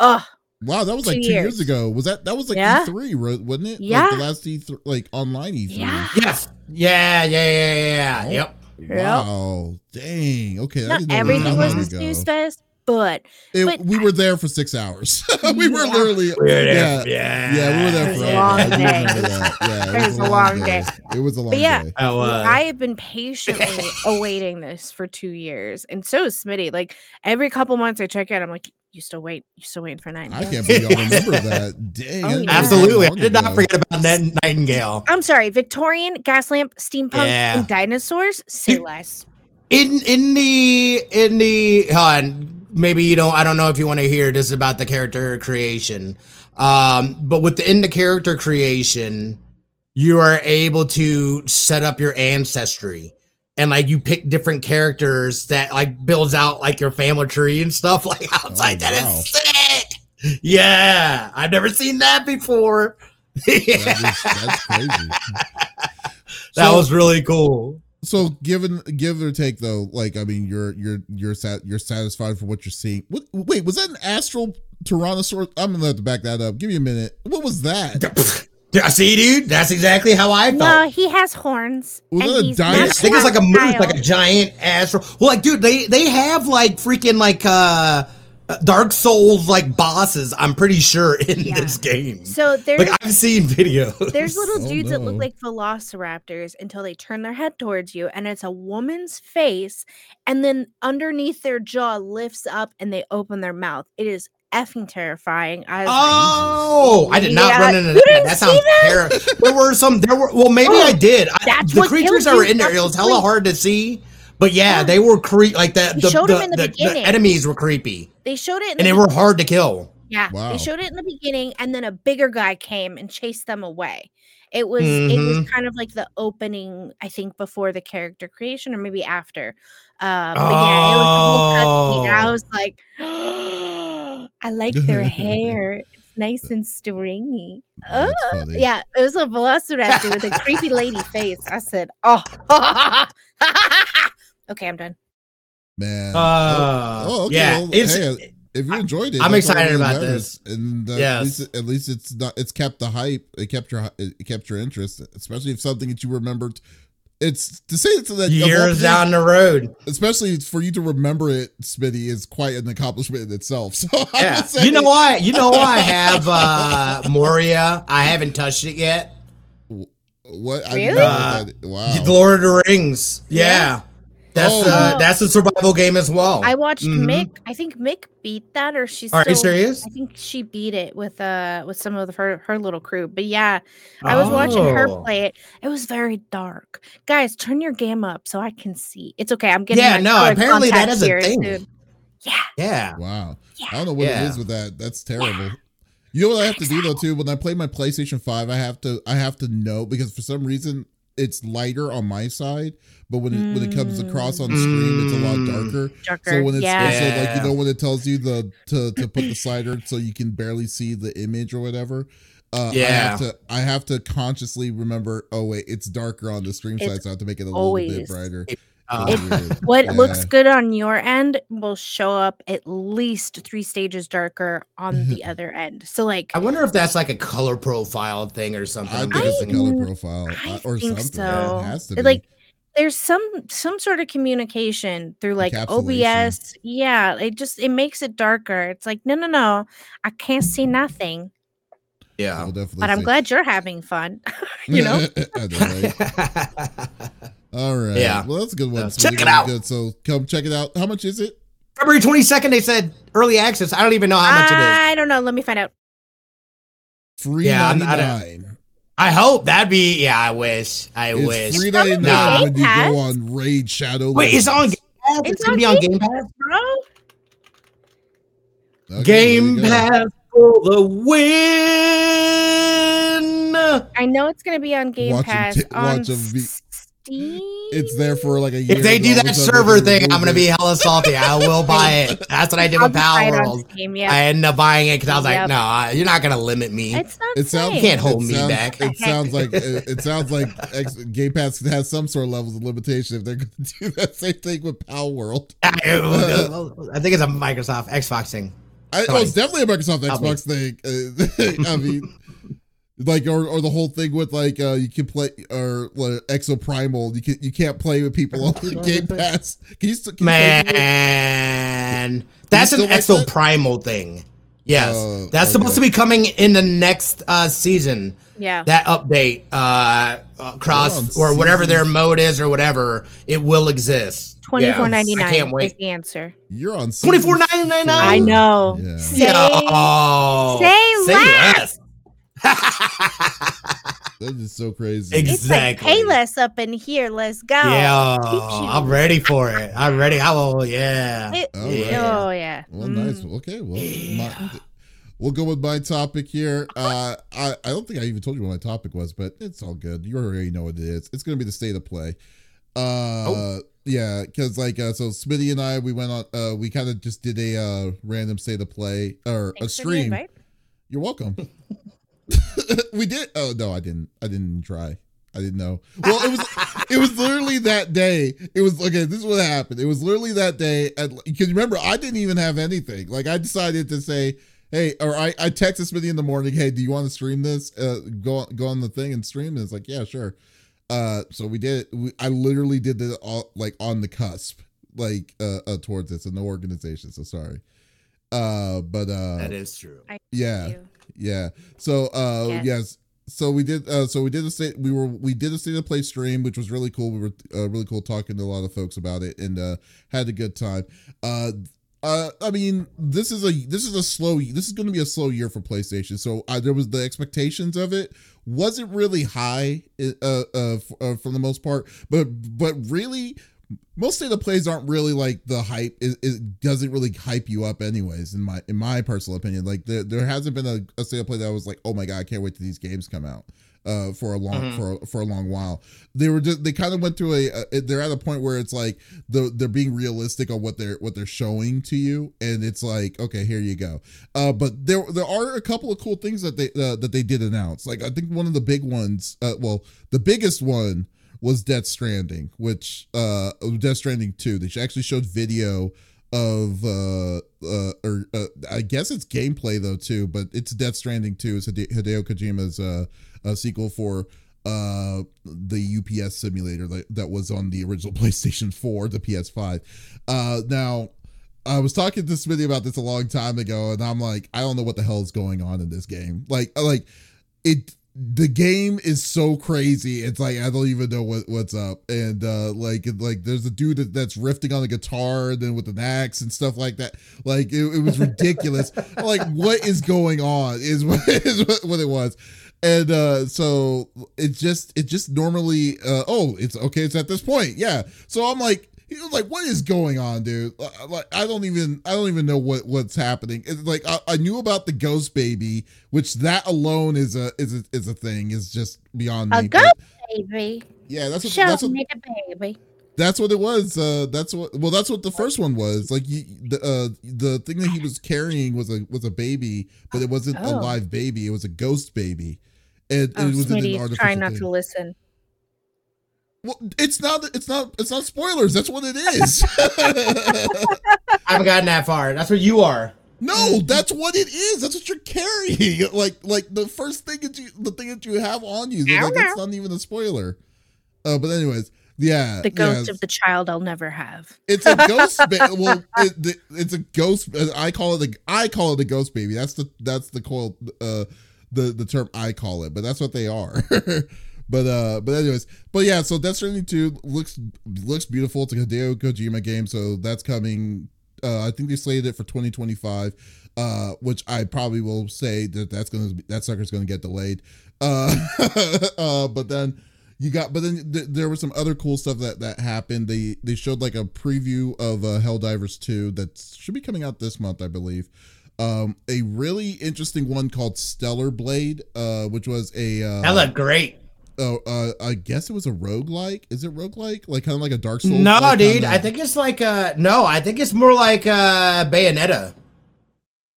Ugh. Wow, that was like Two two years years. ago. Was that that was like Yeah. E3, wasn't it? Yeah. Like the last E3, like online E3. Yeah. yes yeah yeah yeah yeah, yeah. Oh. yep Wow. Dang. Okay. I Not didn't everything was long a ago. snooze fest, but It- but- we were there for six hours. we were Yeah. literally. We were Yeah. yeah Yeah, we were there for a long I day. remember that. Yeah, It was a long day. It was a long But yeah, day. Oh, uh, I have been patiently awaiting this for two years, and so is Smitty. Like every couple months, I check out. I'm like, "You still wait? You still waiting for nine? I can't believe y'all remember that. Dang. Oh, I didn't know yeah. it was that Absolutely. I did not ago. forget about Nat- Nightingale. I'm sorry, Victorian, gas lamp, steampunk, Yeah. and dinosaurs. Say less. In in the in the hold on, maybe you don't I don't know if you want to hear this about the character creation. Um, but within the character creation, you are able to set up your ancestry. And like you pick different characters that like builds out like your family tree and stuff. Like outside. Oh, like, that is wow. sick. Yeah, I've never seen that before. That yeah, is- that's crazy. that So- was really cool. So given give or take though, like I mean, you're you're you're sat you're satisfied for what you're seeing. What wait, was that an astral tyrannosaurus? I'm gonna have to back that up. Give me a minute. What was that? Yeah, see, dude, that's exactly how I felt. No, he has horns. Was and it he's dino- Yeah, I think it's like a moose, like a giant astral. Well, like, dude, they they have like freaking like uh Dark Souls like bosses. I'm pretty sure in Yeah. this game. So there's Like I've seen videos. there's little Oh, dudes that look like velociraptors until they turn their head towards you, and it's a woman's face, and then underneath their jaw lifts up, and they open their mouth. It is effing terrifying. I was like, Oh, I did not Yeah, run into that. That sounds that? terrible. There were some. There were. Well, maybe Oh, I did. I, that's the creatures that were in there, it was hella hard to see. But yeah, Yeah. they were cre- like the They the, showed in the the- the enemies were creepy they showed it, in and the they were hard to kill. Yeah, Wow. they showed it in the beginning, and then a bigger guy came and chased them away. It was it was Mhm. kind of like the opening, I think, before the character creation, or maybe after. Uh, but yeah, it was the whole cutscene. I Oh. was like, I like their hair. It's nice and stringy. Oh, yeah, it was a velociraptor with a creepy lady face. I said, "Oh, okay, I'm done." Man. Uh, oh, okay. yeah, well, it's hey, if you enjoyed it, I'm excited that about matters. And uh, at Yes. least at least it's not it's kept the hype. It kept your it kept your interest, especially if something that you remembered. It's to say it's that of all years things- down the road. especially for you to remember it, Smitty, is quite an accomplishment in itself. So Yeah, say- you know why? You know why I have uh Moria. I haven't touched it yet. What? I Really? didn't Uh, wow. The Lord of the Rings. Yeah. Yeah. That's Oh. uh, that's a survival game as well. I watched Mhm. Mick. I think Mick beat that, or she's. Are you serious? I think she beat it with uh with some of the, her her little crew. But yeah, I was watching her Oh. play it. It was very dark. Guys, turn your game up so I can see. It's okay. I'm getting Yeah, my no, apparently that is a here thing. soon. Yeah, Yeah. Wow. yeah. I don't know what it Yeah. is with that. That's terrible. You know what I have to do though too? When I play my PlayStation 5, I have to I have to know because for some reason it's lighter on my side, but when it when it comes across on stream, it's a lot Mm. darker. Darker. So when it's yeah. so like you know when it tells you the to to put the slider so you can barely see the image or whatever. Uh, I Yeah. have to I have to consciously remember. Oh wait, it's darker on the stream It's side, so I have to make it a little bit brighter. Uh, It's weird. What Yeah. looks good on your end will show up at least three stages darker on the other end. So like I wonder if that's like a color profile thing or something. I I'm think it's a guessing. color profile I uh, or think something. so. It has to be. like there's some some sort of communication through like OBS. Yeah, it just it makes it darker. It's like no no no, I can't see nothing. yeah. I'll definitely But I'm glad you're having fun. you know. I know, right? All right. Yeah. Well, that's a good one. It's check it out. Good. So come check it out. How much is it? February 22nd, they said early access. I don't even know how much it is. I don't know. Let me find out. Free Yeah, I'm- I nine. I hope that'd be. Yeah, I wish. I It's wish. free It's on ninety the nine Game when you Pass. go on Raid Shadow. Wait, it's on Game Pass. It's It's, gonna on be on Game Game Pass. Bro, Okay, Game there you go. Pass for the win. I know it's gonna be on Game Watch 'em Pass t- on watch 'em be- Steam. It's there for like a year. If they and do all of a that server thing, I'm gonna be hella salty. I will buy it. That's what I did I'll with just Power it on World. Steam, I ended up buying it because I was like, no, I- you're not gonna limit me. It's not It sounds safe. Can't hold it me sounds- back. It sounds like it, it sounds like X, Game Pass has some sort of levels of limitation if they're going to do that same thing with Palworld. I think it's a Microsoft Xbox thing. I, Come oh, it's definitely a Microsoft Help. Xbox thing. Uh, I mean, like, or, or the whole thing with like uh, you can play or like, Exoprimal. You can you can't play with people on the Game Pass. Can you still can you play people- Man, that's an still like Exo that? Primal thing. Yes, Oh, that's supposed to be coming in the next uh, season. Yeah. That update uh, across We're or whatever their mode is or whatever, it will exist. Twenty four Yeah, I can't is wait. the answer. You're on Twenty four ninety nine. I know. Yeah. Say, Yo, say less. That is so crazy. Exactly. it's like Exactly. pay less up in here. Let's go. yeah, I'm ready for it. I'm ready. I will. Yeah. It- All Yeah. Oh yeah. Well, nice. Mm. Okay, well, my, we'll go with my topic here. Uh, I, I don't think I even told you what my topic was, but it's all good. You already know what it is. It's going to be the state of play. Uh, Oh. yeah, because like, uh, so Smitty and I, we went on, uh, we kind of just did a uh, random state of play or Thanks a for the stream. You're welcome. we did. Oh no, I didn't. I didn't try. I didn't know. Well, it was it was literally that day. It was okay. This is what happened. It was literally that day. Because remember, I didn't even have anything. Like I decided to say, hey, or I I texted Smitty in the morning. Hey, do you want to stream this? Uh, go go on the thing and stream. And it's like, yeah, sure. Uh, so we did. We, I literally did this all like on the cusp, like uh, uh towards this, and no organization. So sorry. Uh, but uh, That is true. yeah. Yeah. So uh Yes. yes. So we did uh so we did a state we were we did a state of play stream which was really cool. We were uh, really cool talking to a lot of folks about it and uh had a good time. Uh uh, I mean, this is a this is a slow. This is going to be a slow year for PlayStation. So uh, there was the expectations of it wasn't really high, uh, uh, f- uh, for the most part. But but really, most of the plays aren't really like the hype. It, it doesn't really hype you up, anyways. In my in my personal opinion, like there there hasn't been a, a state of play that was like, oh my god, I can't wait till these games come out. Uh, for a long Mhm. for for a long while, they were just they kind of went through a, a. They're at a point where it's like the they're being realistic on what they're what they're showing to you, and it's like okay, here you go. Uh, but there there are a couple of cool things that they uh, that they did announce. Like I think one of the big ones, uh, well, the biggest one was Death Stranding, which uh Death Stranding 2. They actually showed video of uh uh or uh, I guess it's gameplay though too, but it's Death Stranding 2. It's Hideo Kojima's uh, uh sequel for uh the UPS simulator that, that was on the original PlayStation 4, the PS5. Uh now I was talking to Smitty about this a long time ago, and I'm like, I don't know what the hell is going on in this game. Like, like it the game is so crazy. It's like I don't even know what what's up. And uh like like there's a dude that, that's riffing on the guitar and then with an axe and stuff like that. Like it, it was ridiculous. like what is going on is what is what, it was. And uh so it just it just normally uh oh it's okay it's at this point. Yeah. So I'm like he was like, "What is going on, dude? Like, I don't even, I don't even know what what's happening." It's like I, I knew about the ghost baby, which that alone is a is a is a thing. Is just beyond A me. ghost but- baby. yeah, that's what Show that's what me the baby. that's what it was. Uh, that's what. Well, that's what the first one was. Like you, the uh, the thing that he was carrying was a was a baby, but it wasn't a Oh. live baby. It was a ghost baby. And Oh, it was an artificial trying not thing. to listen. Well, it's not. It's not. It's not spoilers. That's what it is. I haven't gotten that far. That's where you are. no, that's what it is. That's what you're carrying. Like, like the first thing that you, the thing that you have on you. I Like, don't that's not even a spoiler. Uh, but anyways, yeah, The ghost yeah, of the child I'll never have. It's a ghost. ba- well, it, the, it's a ghost. I call it. A, I call it a ghost baby. That's the. That's the call. Uh, the the term I call it, but that's what they are. But uh, but anyways, but yeah. So Death Stranding two looks looks beautiful. It's a Hideo Kojima game, so that's coming. Uh, I think they slated it for 2025. Uh, which I probably will say that that's gonna be, that sucker's gonna get delayed. Uh, uh, but then you got but then th- there was some other cool stuff that that happened they they showed like a preview of uh helldivers 2 that should be coming out this month i believe um a really interesting one called stellar blade uh which was a uh, That looked great. Oh, uh i guess it was a roguelike is it roguelike like Like kind of like a dark souls No, dude. kinda- I think it's like uh no, I think it's more like uh Bayonetta.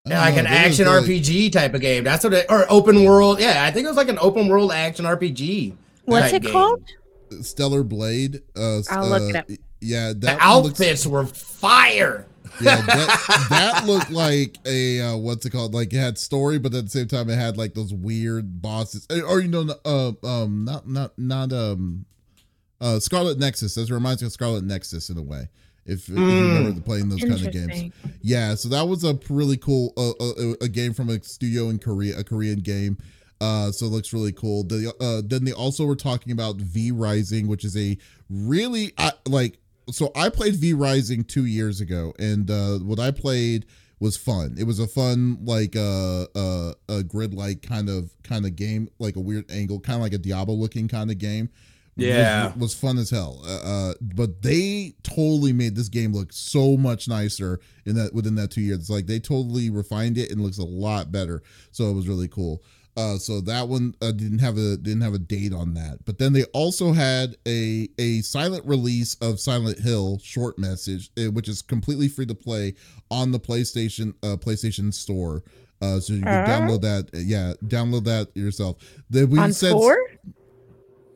I don't like know, an action like- RPG type of game. That's what it or open world. Yeah, I think it was like an open world action RPG. What's type it game. called? stellar blade uh I'll look it uh, up. yeah The that one looks- outfits were fire. Yeah, that, that looked like a uh, what's it called? Like it had story, but at the same time it had like those weird bosses, Eh, or you know, uh, um, not not not um, uh, Scarlet Nexus. That reminds me of Scarlet Nexus in a way. If, if you Mm. remember playing those kind of games, yeah. So that was a really cool uh, uh, a game from a studio in Korea, a Korean game. Uh, so it looks really cool. The, uh, then they also were talking about V Rising, which is a really uh, like. So I played V Rising two years ago, and uh, what I played was fun. It was a fun like uh, uh, a grid like kind of kind of game, like a weird angle, kind of like a Diablo looking kind of game. Was- Yeah. was, fun as hell. Uh, uh, but they totally made this game look so much nicer in that within that two years. It's like they totally refined it and looks a lot better. So it was really cool. Uh, so that one uh, didn't have a didn't have a date on that. But then they also had a a silent release of Silent Hill short message, uh, which is completely free to play on the PlayStation uh, PlayStation Store. Uh, so you can Uh? download that. Yeah, download that yourself. The, we on said, four,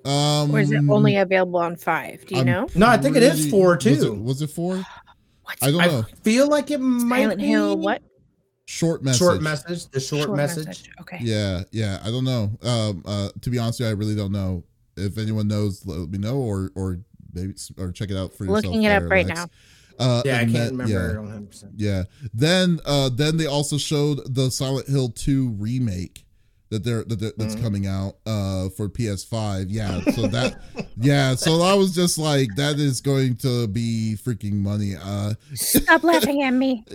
um, or is it only available on five? Do you I'm know? No, I think it is pretty- four Was it, too. was it four? What's I don't I know. feel like it might be. Silent be Hill? What? Short message. Short message. The short, message. Okay. Yeah, yeah. I don't know. Um, uh, to be honest with you, I really don't know. If anyone knows, let me know, or or maybe or check it out for yourself. Looking it up there, right Lex. now. Uh, Yeah, I can't then- remember. Yeah, 100%. yeah. Then, uh, then they also showed the Silent Hill Two remake that they're that they're- that's Mhm. coming out uh for PS5. Yeah, so that yeah, so I was just like, that is going to be freaking money. Uh, Stop laughing at me.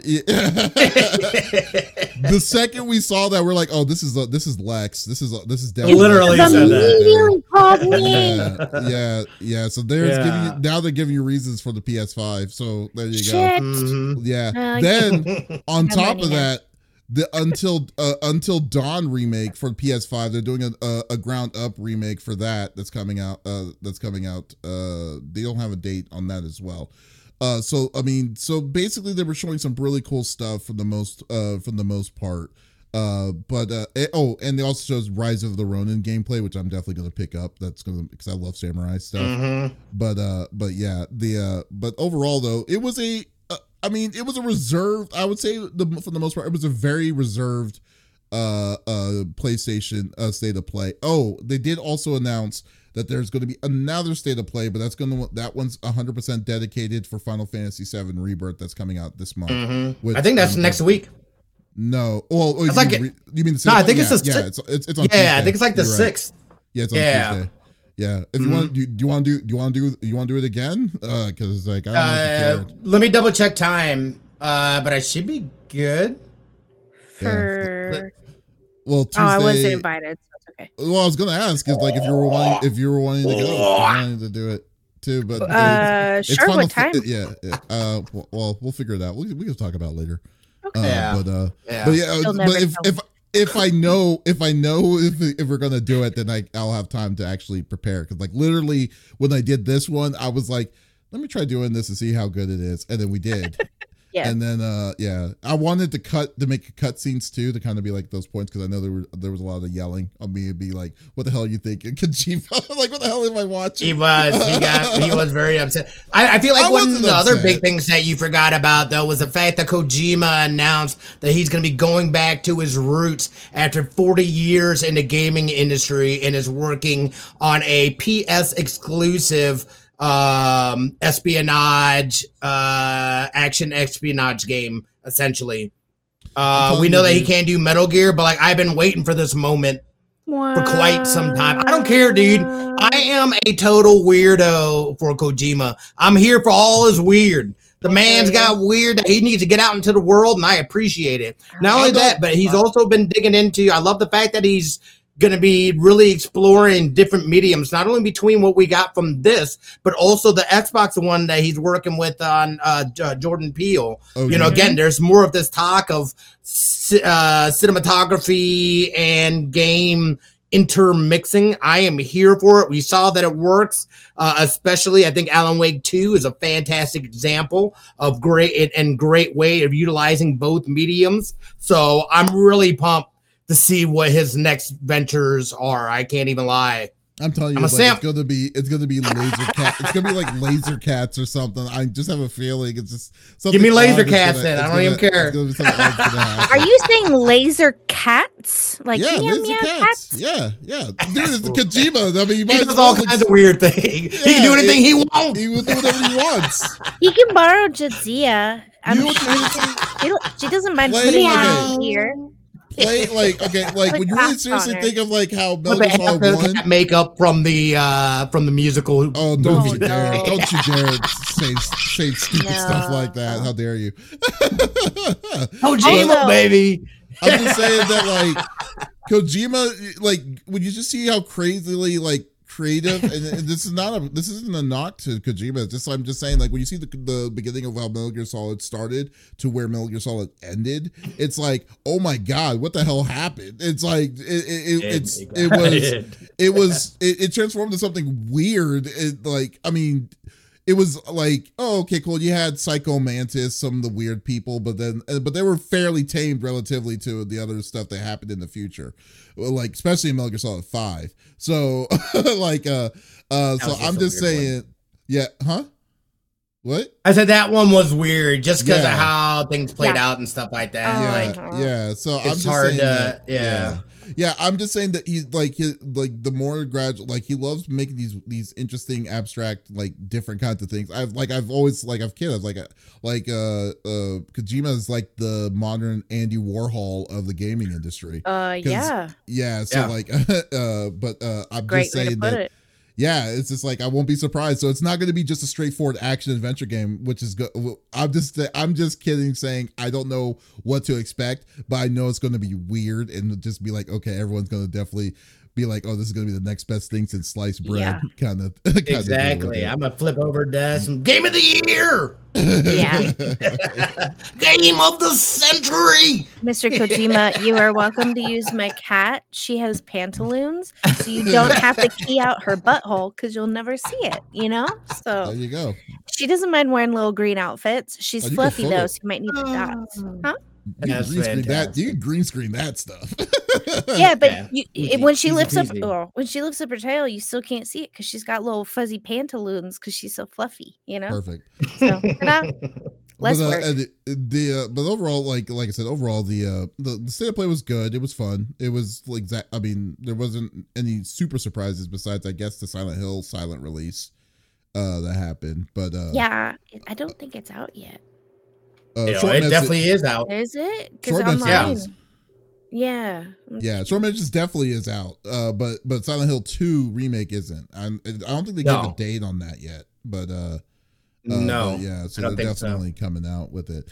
the second we saw that, we're like, oh, this is uh, this is Lex. This is uh, this is definitely Literally Lex. said that. Immediately called me. Yeah, yeah, yeah. So there's Yeah. giving you now they're giving you reasons for the PS5. So there you Shit. Go. Yeah. Uh, then on top money of now. that, the until uh, until Dawn remake for PS5, they're doing a, a, a ground up remake for that. That's coming out. Uh, that's coming out. Uh, they don't have a date on that as well. Uh, so I mean, so basically they were showing some really cool stuff for the most uh for the most part. Uh, but uh, eh, oh, and they also shows Rise of the Ronin gameplay, which I'm definitely gonna pick up. That's gonna because I love samurai stuff Mhm. but uh but yeah the uh but overall though it was a i mean it was a reserved i would say the for the most part it was a very reserved uh uh playstation uh state of play oh they did also announce that there's going to be another state of play but that's going to that one's 100% dedicated for final fantasy 7 rebirth that's coming out this month Mhm. which I think that's I'm next week. No. Well, oh, you, like mean, it- you mean the No, I cinema? think it's yeah, the yeah, it's, it's, it's on Yeah, I think it's like the You're right. sixth. Yeah, it's on Yeah. Tuesday. Yeah. If you Mhm. want, do, you- do you want to do? Do you want to do? You want to do it again? Uh, because like I don't Uh, you let me double check time. Uh, but I should be good. Yeah. For Well, Tuesday. oh, I wasn't invited, so it's okay. Well, I was gonna ask is like if you were wanting if you were wanting to go, if you wanted to do it too, but Uh, it's sure. fun What to fi- time? yeah, yeah. Uh, well, well, we'll figure it out. We, we can talk about it later. Okay. Uh, Yeah. But uh, Yeah. but yeah, uh, but if if if I know if I know if if we're gonna do it, then I I'll have time to actually prepare. Because like literally when I did this one, I was like, let me try doing this and see how good it is, and then we did. Yeah. And then uh yeah, I wanted to cut to make cut scenes too to kind of be like those points because I know there were there was a lot of yelling on me and be like, what the hell are you thinking, Kojima? like what the hell am I watching? He was. He got. He was very upset. I, I feel like I one of wasn't the other big things that you forgot about though was the fact that Kojima announced that he's going to be going back to his roots after 40 years in the gaming industry and is working on a PS exclusive um espionage uh action espionage game essentially uh we know that he can't do metal gear but like i've been waiting for this moment for quite some time. I don't care, dude. I am a total weirdo for Kojima. I'm here for all his weird. The man's got weird. He needs to get out into the world, and I appreciate it. Not only that, but he's also been digging into. I love the fact that he's going to be really exploring different mediums, not only between what we got from this, but also the Xbox one that he's working with on uh, J- Jordan Peele. Oh, you know again there's more of this talk of uh, cinematography and game intermixing. I am here for it. We saw that it works uh, especially i think alan wake 2 is a fantastic example of great and great way of utilizing both mediums. So i'm really pumped to see what his next ventures are i can't even lie I'm telling you, I'm like, Sam- it's gonna be it's gonna be laser cat. It's gonna be like laser cats or something. I just have a feeling it's just something. Give me Laser Cats gonna- then. I don't even gonna- care. it's gonna be something odd's gonna happen. Are you saying laser cats? Like yeah, meow, laser meow cats. cats? Yeah, yeah. Dude, it's Kojima. I mean, you might he as does well all kinds of weird things he can do anything it- he wants He will do whatever he wants. He can borrow Jadzia. I'm You sure she, she, doesn't mind Like, putting okay. it here. Play like okay, like Put when you really seriously her. think of like how Put Metal the Gear Solid Afro One. Makeup from the uh from the musical. Oh, don't Oh, you dare! no. Don't you dare say say stupid stuff like that! How dare you? Oh, Jamo, Also- baby. I'm just saying that like Kojima, like when you just see how crazily like creative, and, this is not a this isn't a knock to Kojima. It's just I'm just saying like when you see the the beginning of how Metal Gear Solid started to where Metal Gear Solid ended, it's like oh my god, what the hell happened? It's like it, it, it it's it was it was it, it transformed to something weird. It like I mean it was like, oh, okay, cool. You had Psycho Mantis, some of the weird people, but then, uh, but they were fairly tamed relatively to the other stuff that happened in the future, like especially in Metal Gear Solid Five. So, like, uh, uh, so I'm just weird one. saying, yeah, huh? What? I said that one was weird just because Yeah. of how things played Yeah. out and stuff like that. Yeah, like yeah. So I'm it's just hard saying to that, yeah. Yeah i'm just saying that he's like he, like the more gradual like he loves making these these interesting abstract like different kinds of things i've like i've always like i've kid i was like uh, like uh uh kojima is like the modern andy warhol of the gaming industry Uh, yeah. yeah so Yeah. like uh but uh i'm Great just way to saying put that it. Yeah it's just like i won't be surprised. So it's not going to be just a straightforward action adventure game which is good i'm just i'm just kidding saying i don't know what to expect but i know it's going to be weird and just be like okay everyone's going to definitely be like oh this is going to be the next best thing since sliced bread Yeah. kind of Exactly. I'm gonna flip over desk and game of the year, Yeah. game of the century. Mr. Kojima, you are welcome to use my cat. She has pantaloons, so you don't have to key out her butthole because you'll never see it, you know? So there you go she doesn't mind wearing little green outfits. She's Oh, fluffy photo- though, so you might need the dots. Oh. Huh? You can That's green screen that fantastic. you green screen that stuff Yeah, but Yeah, you, easy, when she lifts up, peasy. oh, when she lifts up her tail, you still can't see it because she's got little fuzzy pantaloons because she's so fluffy, you know. perfect So, ta-da. Less but, uh, work. the, the uh, but overall, like like I said, overall the uh the, the state of play was good. It was fun. It was like that. I mean, there wasn't any super surprises besides, I guess, the Silent Hill silent release uh that happened. But uh yeah, I don't think it's out yet. Uh, You it definitely is out. Is it? Because Short message online. is- Yeah. Yeah, short message definitely is out. Uh, but but Silent Hill Two remake isn't. I'm, I don't think they gave a date on that yet. But uh, uh, no. but yeah, so I don't they're think so. definitely coming out with it.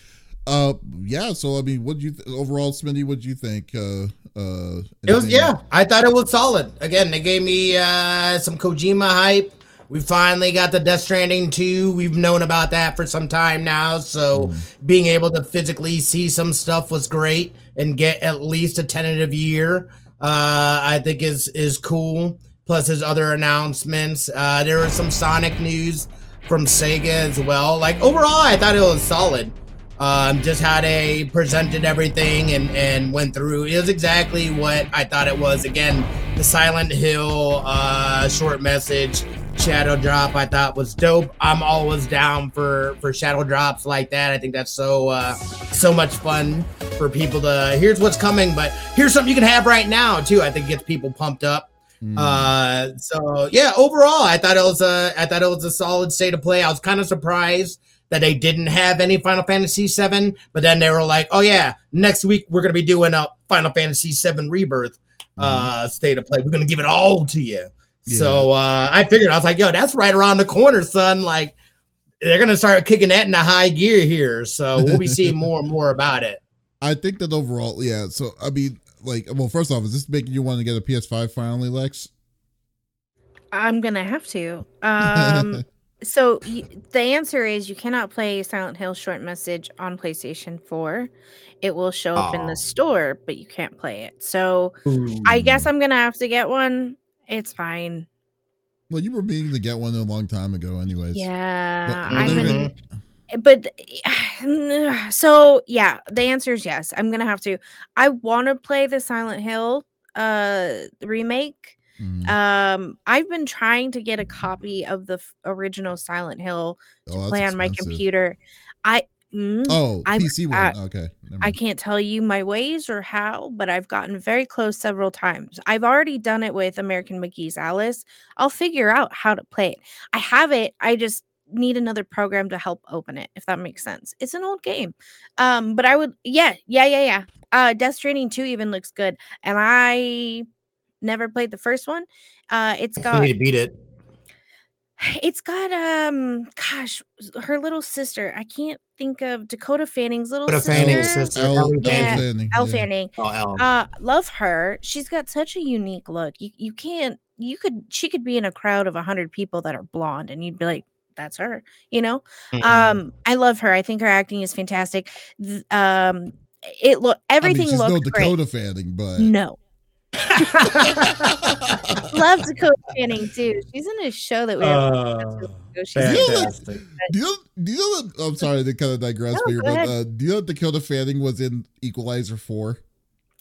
Uh, yeah. So I mean, what do you th- overall, Smitty? What do you think? Uh, uh, It was anything- yeah, I thought it was solid. Again, they gave me uh some Kojima hype. We finally got the Death Stranding 2. We've known about that for some time now, so being able to physically see some stuff was great and get at least a tentative year uh I think is is cool. Plus his other announcements. Uh there was some Sonic news from Sega as well. Like overall, I thought it was solid. Um, just how they presented everything and, and went through. It was exactly what I thought it was. Again, the Silent Hill uh, short message, shadow drop, I thought was dope. I'm always down for for shadow drops like that. I think that's so uh, so much fun for people to. Here's what's coming, but here's something you can have right now too. I think gets people pumped up. Mm. Uh, so yeah, overall, I thought it was a, I thought it was a solid state of play. I was kind of surprised that they didn't have any Final Fantasy VII, but then they were like, oh yeah, next week we're gonna be doing a Final Fantasy VII Rebirth uh state of play. We're gonna give it all to you. So uh I figured I was like, yo, that's right around the corner, son. Like they're gonna start kicking that into high gear here. So we'll be seeing more and more about it. I think that overall, yeah. So I mean, like, well, first off, is this making you want to get a PS5 finally, Lex? I'm gonna have to. Um, so y- the answer is you cannot play Silent Hill short message on PlayStation 4. It will show up in Oh. the store, but you can't play it. So I guess I'm gonna have to get one. It's fine. Well, you were meaning to get one a long time ago, anyways. Yeah, But- been Mhm. but so yeah the answer is yes i'm gonna have to i want to play the silent hill uh remake Mhm. um i've been trying to get a copy of the f- original silent hill to Oh, play on my computer i mm, Oh, I- PC one. I- okay. I can't tell you my ways or how, but I've gotten very close several times. I've already done it with American McGee's Alice. I'll figure out how to play it. I have it. I just need another program to help open it, if that makes sense. It's an old game. Um, but I would yeah, yeah, yeah, yeah. Uh Death Stranding 2 even looks good. And I never played the first one. Uh it's got need to beat it. It's got um gosh, her little sister. I can't think of Dakota Fanning's little Dakota sister. Fanning's sister. Elle- Ellie Elle Yeah, Fanning, Elle yeah. Fanning. Oh, Ellen. Uh, love her. She's got such a unique look. You you can't you could she could be in a crowd of a hundred people that are blonde, and you'd be like, that's her. You know. Mhm. Um, I love her. I think her acting is fantastic. Th- Um, it look everything I mean, she's looked no great. Dakota Fanning, but No, love Dakota Fanning too. She's in a show that we have. Uh, fantastic. do you do you know that, I'm sorry to kind of digress No, here, go but ahead. uh, do you know that Dakota Fanning was in Equalizer 4?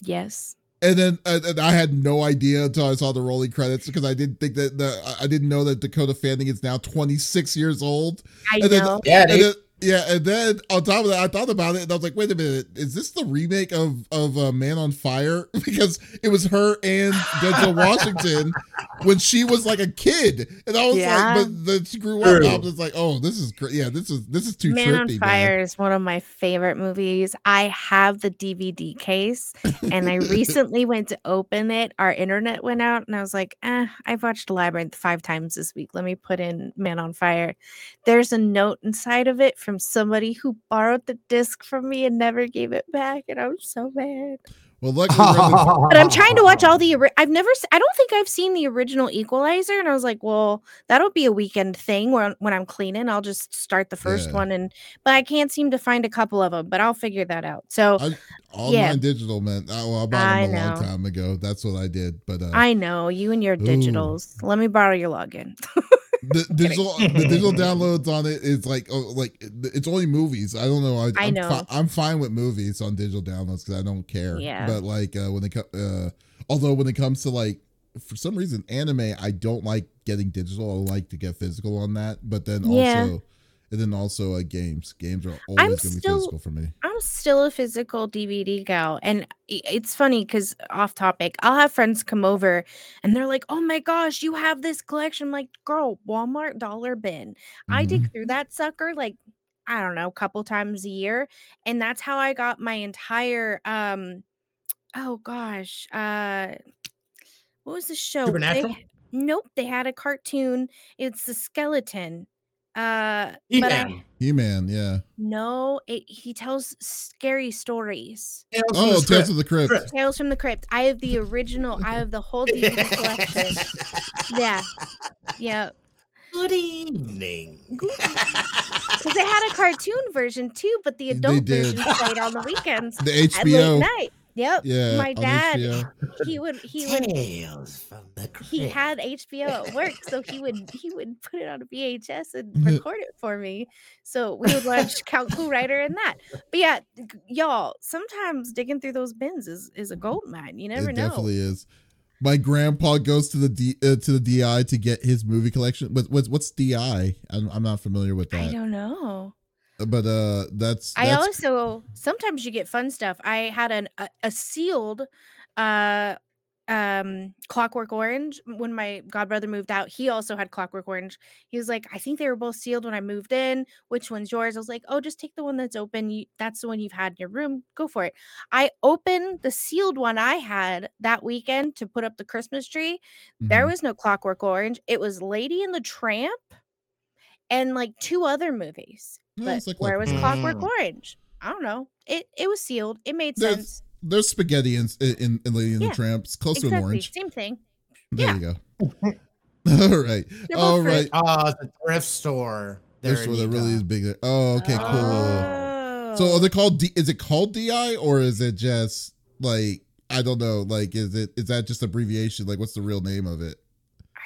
yes. And then and, and I had no idea until I saw the rolling credits because I didn't think that the I didn't know that Dakota Fanning is now 26 years old. I And then- know. Yeah, And then, yeah, and then on top of that, I thought about it and I was like, wait a minute, is this the remake of of uh, Man on Fire? Because it was her and Denzel Washington when she was like a kid, and I was Yeah. like, but then she grew up. I was just like, oh, this is great. Yeah, this is this is too Man trippy, on Fire is one of my favorite movies. I have the DVD case, and I recently went to open it. Our internet went out, and I was like, eh, I've watched Labyrinth five times this week. Let me put in Man on Fire. There's a note inside of it from somebody who borrowed the disc from me and never gave it back, and I'm so mad. Well, luckily, the- But I'm trying to watch all the. ori- I've never. I don't think I've seen the original Equalizer, and I was like, well, that'll be a weekend thing where when I'm cleaning, I'll just start the first Yeah. one, and but I can't seem to find a couple of them. But I'll figure that out. So I- online Yeah. digital, man. Oh, well, I bought I them a long time ago. That's what I did. But uh, I know you and your Ooh. digitals. Let me borrow your login. the digital the digital downloads on it is like oh, like it's only movies. I don't know. I, I I'm know. Fi- I'm fine with movies on digital downloads because I don't care. Yeah. But like uh, when it co- uh, although when it comes to like for some reason anime, I don't like getting digital. I like to get physical on that. But then Yeah. also. And then also uh, games. Games are always I'm going to be physical for me. I'm still a physical DVD gal. And it's funny because off topic, I'll have friends come over and they're like, oh my gosh, you have this collection. I'm like, girl, Walmart dollar bin. I Mhm. dig through that sucker. Like, I don't know, a couple times a year. And that's how I got my entire um oh gosh, uh what was the show? They, nope, they had a cartoon. It's the skeleton. Uh but I He-Man. He-Man, yeah. no, it, he tells scary stories. Tales Oh, Tales Crypt. of the Crypt. Crypt. Tales from the Crypt. I have the original. I have the whole DVD collection. Yeah. Yeah. Good evening. Because they had a cartoon version too, but the adult version played on the weekends The at late HBO. night. Yep. Yeah. My dad, he would he would Tales from the Crypt. he had HBO at work, so he would he would put it on a VHS and record it for me. So we would watch Count Cool Rider and that. But yeah, y'all, sometimes digging through those bins is is a gold mine. You never know. it know. definitely is. My grandpa goes to the D, uh, to the DI to get his movie collection. But what's what's DI? I'm, I'm not familiar with that. I don't know. But uh, that's, I also sometimes you get fun stuff. I had an a, a sealed uh um Clockwork Orange when my godbrother moved out. He also had Clockwork Orange. He was like, I think they were both sealed when I moved in. Which one's yours? I was like, Oh, just take the one that's open. You, that's the one you've had in your room. Go for it. I opened the sealed one I had that weekend to put up the Christmas tree. There Mhm. was no Clockwork Orange. It was Lady and the Tramp and like two other movies. No, But it's like where was Clockwork Clockwork Mm. Orange? I don't know. It it was sealed. It made There's- sense. there's spaghetti in in, in Lady and Yeah, the Tramp. It's close to an orange. Same thing. There yeah. you go. All right. All right. Ah, All both right. Oh, it's a thrift store. there This in one that really is big. Oh, okay, cool. Oh. So are they called? D, is it called DI or is it just like I don't know? Like, is it is that just abbreviation? Like, what's the real name of it?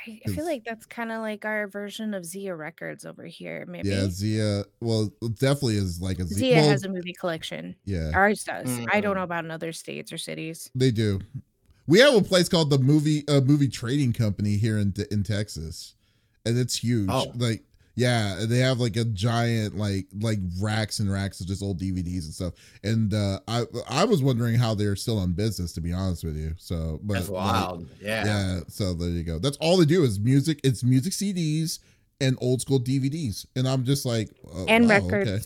I, I feel like that's kind of like our version of Zia Records over here. Maybe Yeah, Zia. Well, definitely is like a Z- Zia well, has a movie collection. yeah, Ours does. I don't Mm. know about in other states or cities. they do. We have a place called the movie uh, movie trading company here in in Texas, and it's huge. Oh. Like, yeah, they have like a giant like like racks and racks of just old DVDs and stuff. And uh, I I was wondering how they're still in business, to be honest with you. So, but That's like, yeah. yeah so there you go that's all they do is music it's music cds and old school dvds and i'm just like oh, And wow, records. okay.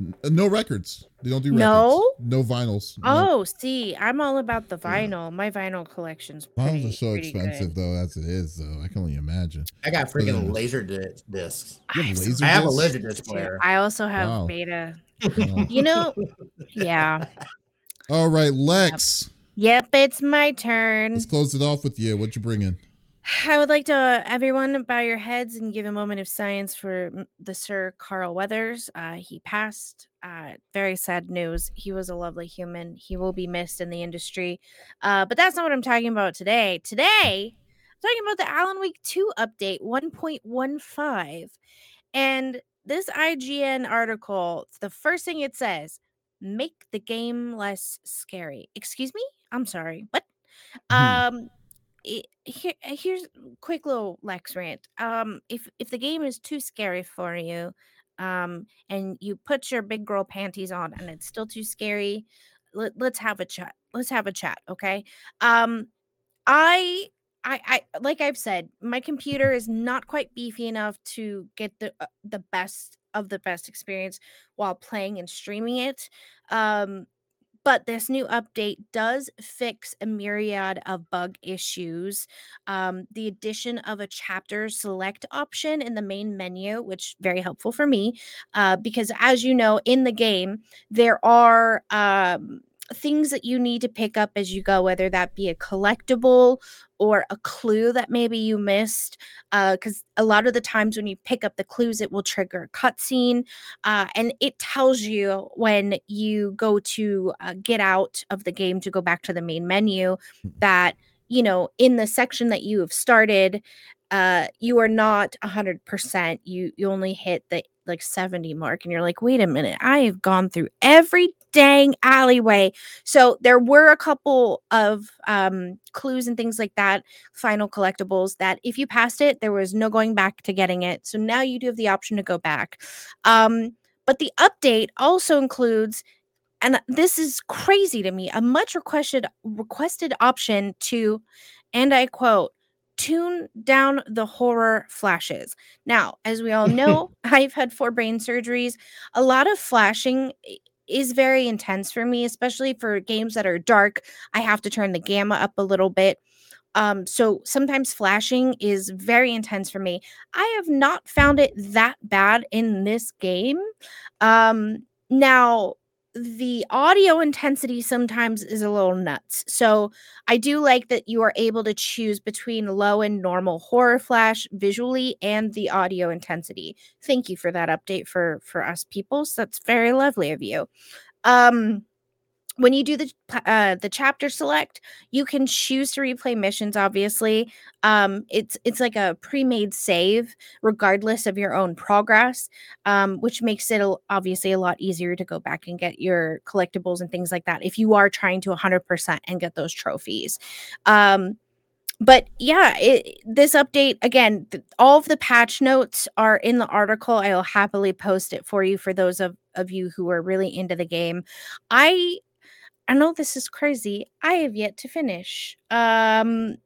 N- no records they don't do records No? no vinyls no. Oh, see, I'm all about the vinyl. My vinyl collection's pretty, vinyls are so expensive good. though as it is though i can only imagine I got freaking laser discs. you I have have laser I have a laser disc too. player. I also have Wow. beta. Wow. You know, yeah. all right lex Yep, it's my turn. let's close it off with you what you bringing I would like to uh, everyone bow your heads and give a moment of silence for the Sir Carl Weathers. Uh, he passed. Uh, very sad news. He was a lovely human. He will be missed in the industry. Uh, but that's not what I'm talking about today. Today, I'm talking about the Alan Wake 2 update 1.15. And this IGN article, the first thing it says, make the game less scary. Excuse me? I'm sorry. What? Hmm. Um it, here, here's quick little Lex rant. Um, if if the game is too scary for you, um, and you put your big girl panties on and it's still too scary, let, let's have a chat. Let's have a chat, okay? Um, I. I, I like I've said, my computer is not quite beefy enough to get the uh, the best of the best experience while playing and streaming it. Um, but this new update does fix a myriad of bug issues. Um, the addition of a chapter select option in the main menu, which very helpful for me, uh, because as you know, in the game there are um, things that you need to pick up as you go, whether that be a collectible or a clue that maybe you missed. Because a lot of the times when you pick up the clues, it will trigger a cutscene uh, and it tells you when you go to uh, get out of the game to go back to the main menu that you know in the section that you have started uh you are not 100% you you only hit the like 70 mark and you're like wait a minute i have gone through every dang alleyway. So there were a couple of um clues and things like that final collectibles that if you passed it there was no going back to getting it so now you do have the option to go back. Um but the update also includes and this is crazy to me a much requested requested option to and i quote tune down the horror flashes. Now, as we all know, I've had four brain surgeries. A lot of flashing is very intense for me, especially for games that are dark. I have to turn the gamma up a little bit. Um, so sometimes flashing is very intense for me. I have not found it that bad in this game. Um, now, the audio intensity sometimes is a little nuts. So I do like that you are able to choose between low and normal horror flash visually and the audio intensity. Thank you for that update for for us people. So that's very lovely of you. Um when you do the uh, the chapter select, you can choose to replay missions. Obviously, um, it's it's like a pre-made save, regardless of your own progress, um, which makes it obviously a lot easier to go back and get your collectibles and things like that if you are trying to 100% and get those trophies. Um, but yeah, it, this update again, th- all of the patch notes are in the article. I'll happily post it for you for those of of you who are really into the game. I I know this is crazy. I have yet to finish. Um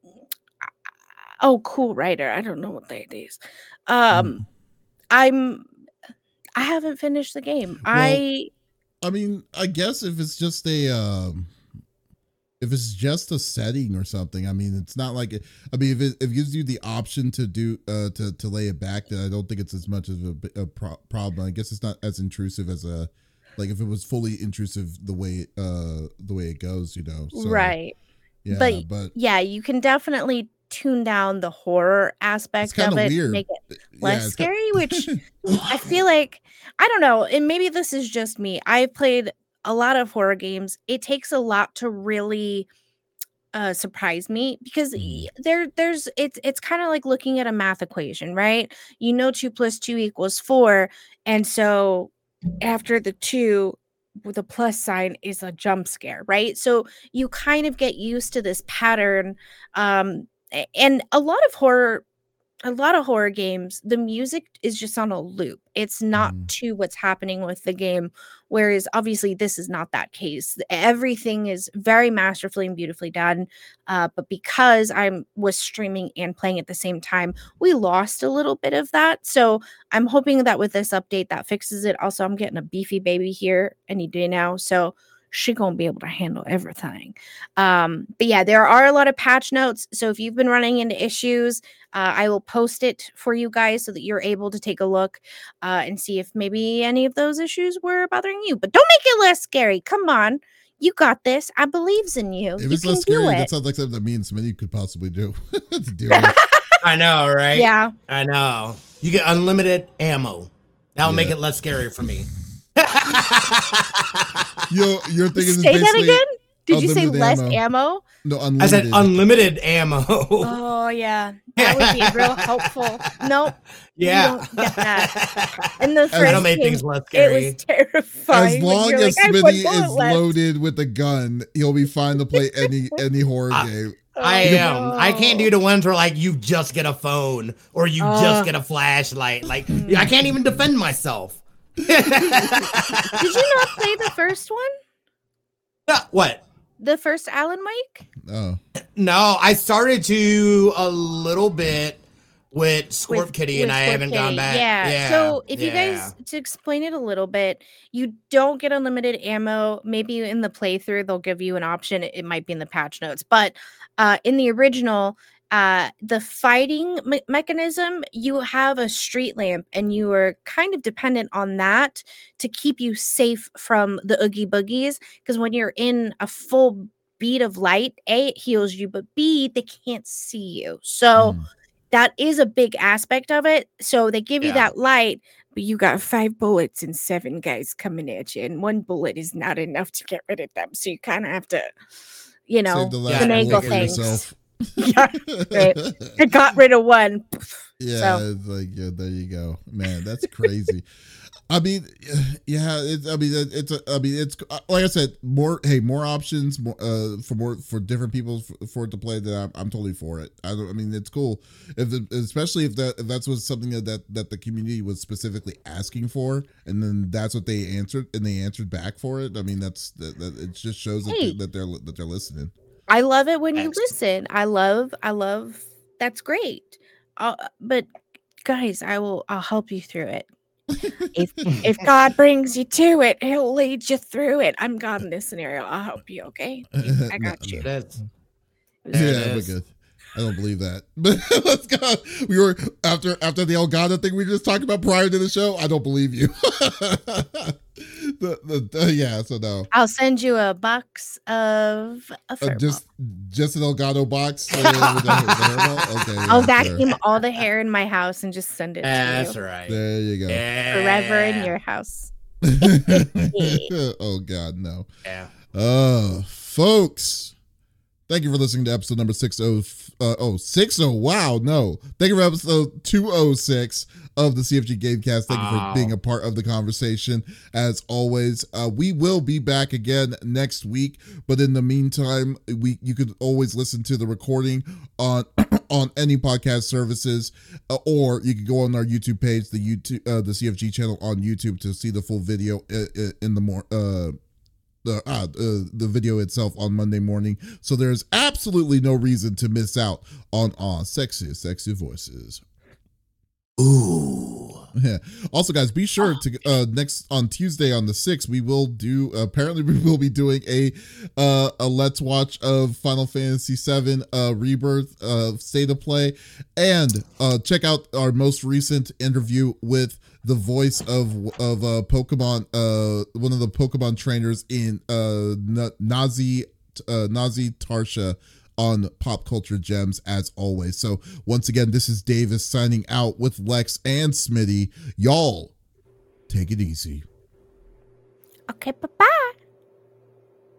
oh cool writer. I don't know what that is. Um Mm. I'm I haven't finished the game. Well, I I mean, I guess if it's just a um if it's just a setting or something, I mean, it's not like it, I mean, if it, if it gives you the option to do uh to to lay it back, then I don't think it's as much of a, a pro- problem. I guess it's not as intrusive as a like if it was fully intrusive the way uh the way it goes, you know. So, right. Yeah, but- but Yeah, you can definitely tune down the horror aspect of it, weird. make it less ki- scary, which I feel like I don't know, and maybe this is just me. I've played a lot of horror games. It takes a lot to really uh surprise me because Mhm. there there's it's it's kind of like looking at a math equation, right? You know 2 plus 2 equals 4, and so after the 2 with a plus sign is a jump scare, right? So you kind of get used to this pattern um and a lot of horror a lot of horror games, the music is just on a loop. It's not Mm. to what's happening with the game. Whereas obviously this is not that case. Everything is very masterfully and beautifully done. Uh, but because I was streaming and playing at the same time, we lost a little bit of that. So I'm hoping that with this update that fixes it. Also, I'm getting a beefy baby here any day now. So she gonna be able to handle everything. Um, but yeah, there are a lot of patch notes. So if you've been running into issues, uh, I will post it for you guys so that you're able to take a look uh, and see if maybe any of those issues were bothering you. But don't make it less scary. Come on, you got this. I believes in you. if you it's can less scary, do that it. sounds like something that me and Smitty could possibly do to deal with. I know, right? Yeah. I know. You get unlimited ammo. That'll make it less scary for me. Yo, your thing is Say that again. Did you say less ammo. ammo? No, I unlimited. said unlimited ammo. Oh yeah, that would be real helpful. Nope. yeah. don't get that. In the As- first That'll make things less scary. it scary. was terrifying. as long as like, "I Smitty is left." loaded with a gun, he'll be fine to play any any horror I- game. Oh, I Oh, am. I can't do the ones where like you just get a phone or you Ugh. just uh. get a flashlight. Like hmm. I can't even defend myself. Did you not play the first one? Uh, what? The first Alan Wake? Oh, No, I started to a little bit with Scorp With- Kitty, with and I Scorp haven't gone back. Yeah. Yeah. So if you guys to explain it a little bit, you don't get unlimited ammo. Maybe in the playthrough they'll give you an option. It might be in the patch notes, but uh, in the original, uh, the fighting me- mechanism, you have a street lamp, and you are kind of dependent on that to keep you safe from the oogie boogies. Because when you're in a full beat of light, a it heals you, but b they can't see you. So hmm. that is a big aspect of it. So they give you that light, but you got five bullets and seven guys coming at you, and one bullet is not enough to get rid of them. So you kind of have to, you know, Save the finagle things. Yeah, right. I got rid of one. Yeah, So- it's like yeah, there you go, man. That's crazy. I mean, yeah, it's. I mean, it- it's. A, I mean, it's like I said, more. Hey, more options, more uh, for more for different people for, for it to play. That I'm, I'm totally for it. I, I mean, it's cool. If the, especially if that if that's was something that, that that the community was specifically asking for, and then that's what they answered, and they answered back for it. I mean, that's that, that it just shows that, Hey. they, that they're that they're listening. I love it when you listen. I love, I love that's great. Uh, but guys, I will. I'll help you through it. if if God brings you to it, He'll lead you through it. I'm God in this scenario. I'll help you. Okay, I got you. That's Yeah, we're good. I don't believe that. But let's go. We were after after the Elgato thing we just talked about prior to the show. I don't believe you. the, the, the- yeah, so no. I'll send you a box of a Uh, just ball. just an Elgato box. with the- with the hairball? Okay, I'll yeah, sure. vacuum all the hair in my house and just send it to that's you right. There you go. forever in your house. oh God, no. Yeah. Uh, folks, thank you for listening to episode number 60. Uh, oh, 60. Wow, no. Thank you for episode 206 of the CFG Gamecast. Thank you for being a part of the conversation. As always, uh, we will be back again next week. But in the meantime, we you could always listen to the recording on on any podcast services, uh, or you could go on our YouTube page, the YouTube uh, the CFG channel on YouTube to see the full video uh, uh, in the more uh the uh, uh, the video itself on Monday morning. So there's absolutely no reason to miss out on our sexy, sexy voices. Ooh. Yeah. Also, guys, be sure to uh next on Tuesday on the sixth, we will do. Apparently, we will be doing a uh a let's watch of Final Fantasy VII uh Rebirth uh state of play, and uh check out our most recent interview with the voice of of uh Pokemon uh one of the Pokemon trainers in uh Na- Nazeeh uh Nazeeh Tarsha on Pop Culture Gems as always. So once again, this is Davies signing out with Lex and Smitty. Y'all, take it easy. Okay, bye bye.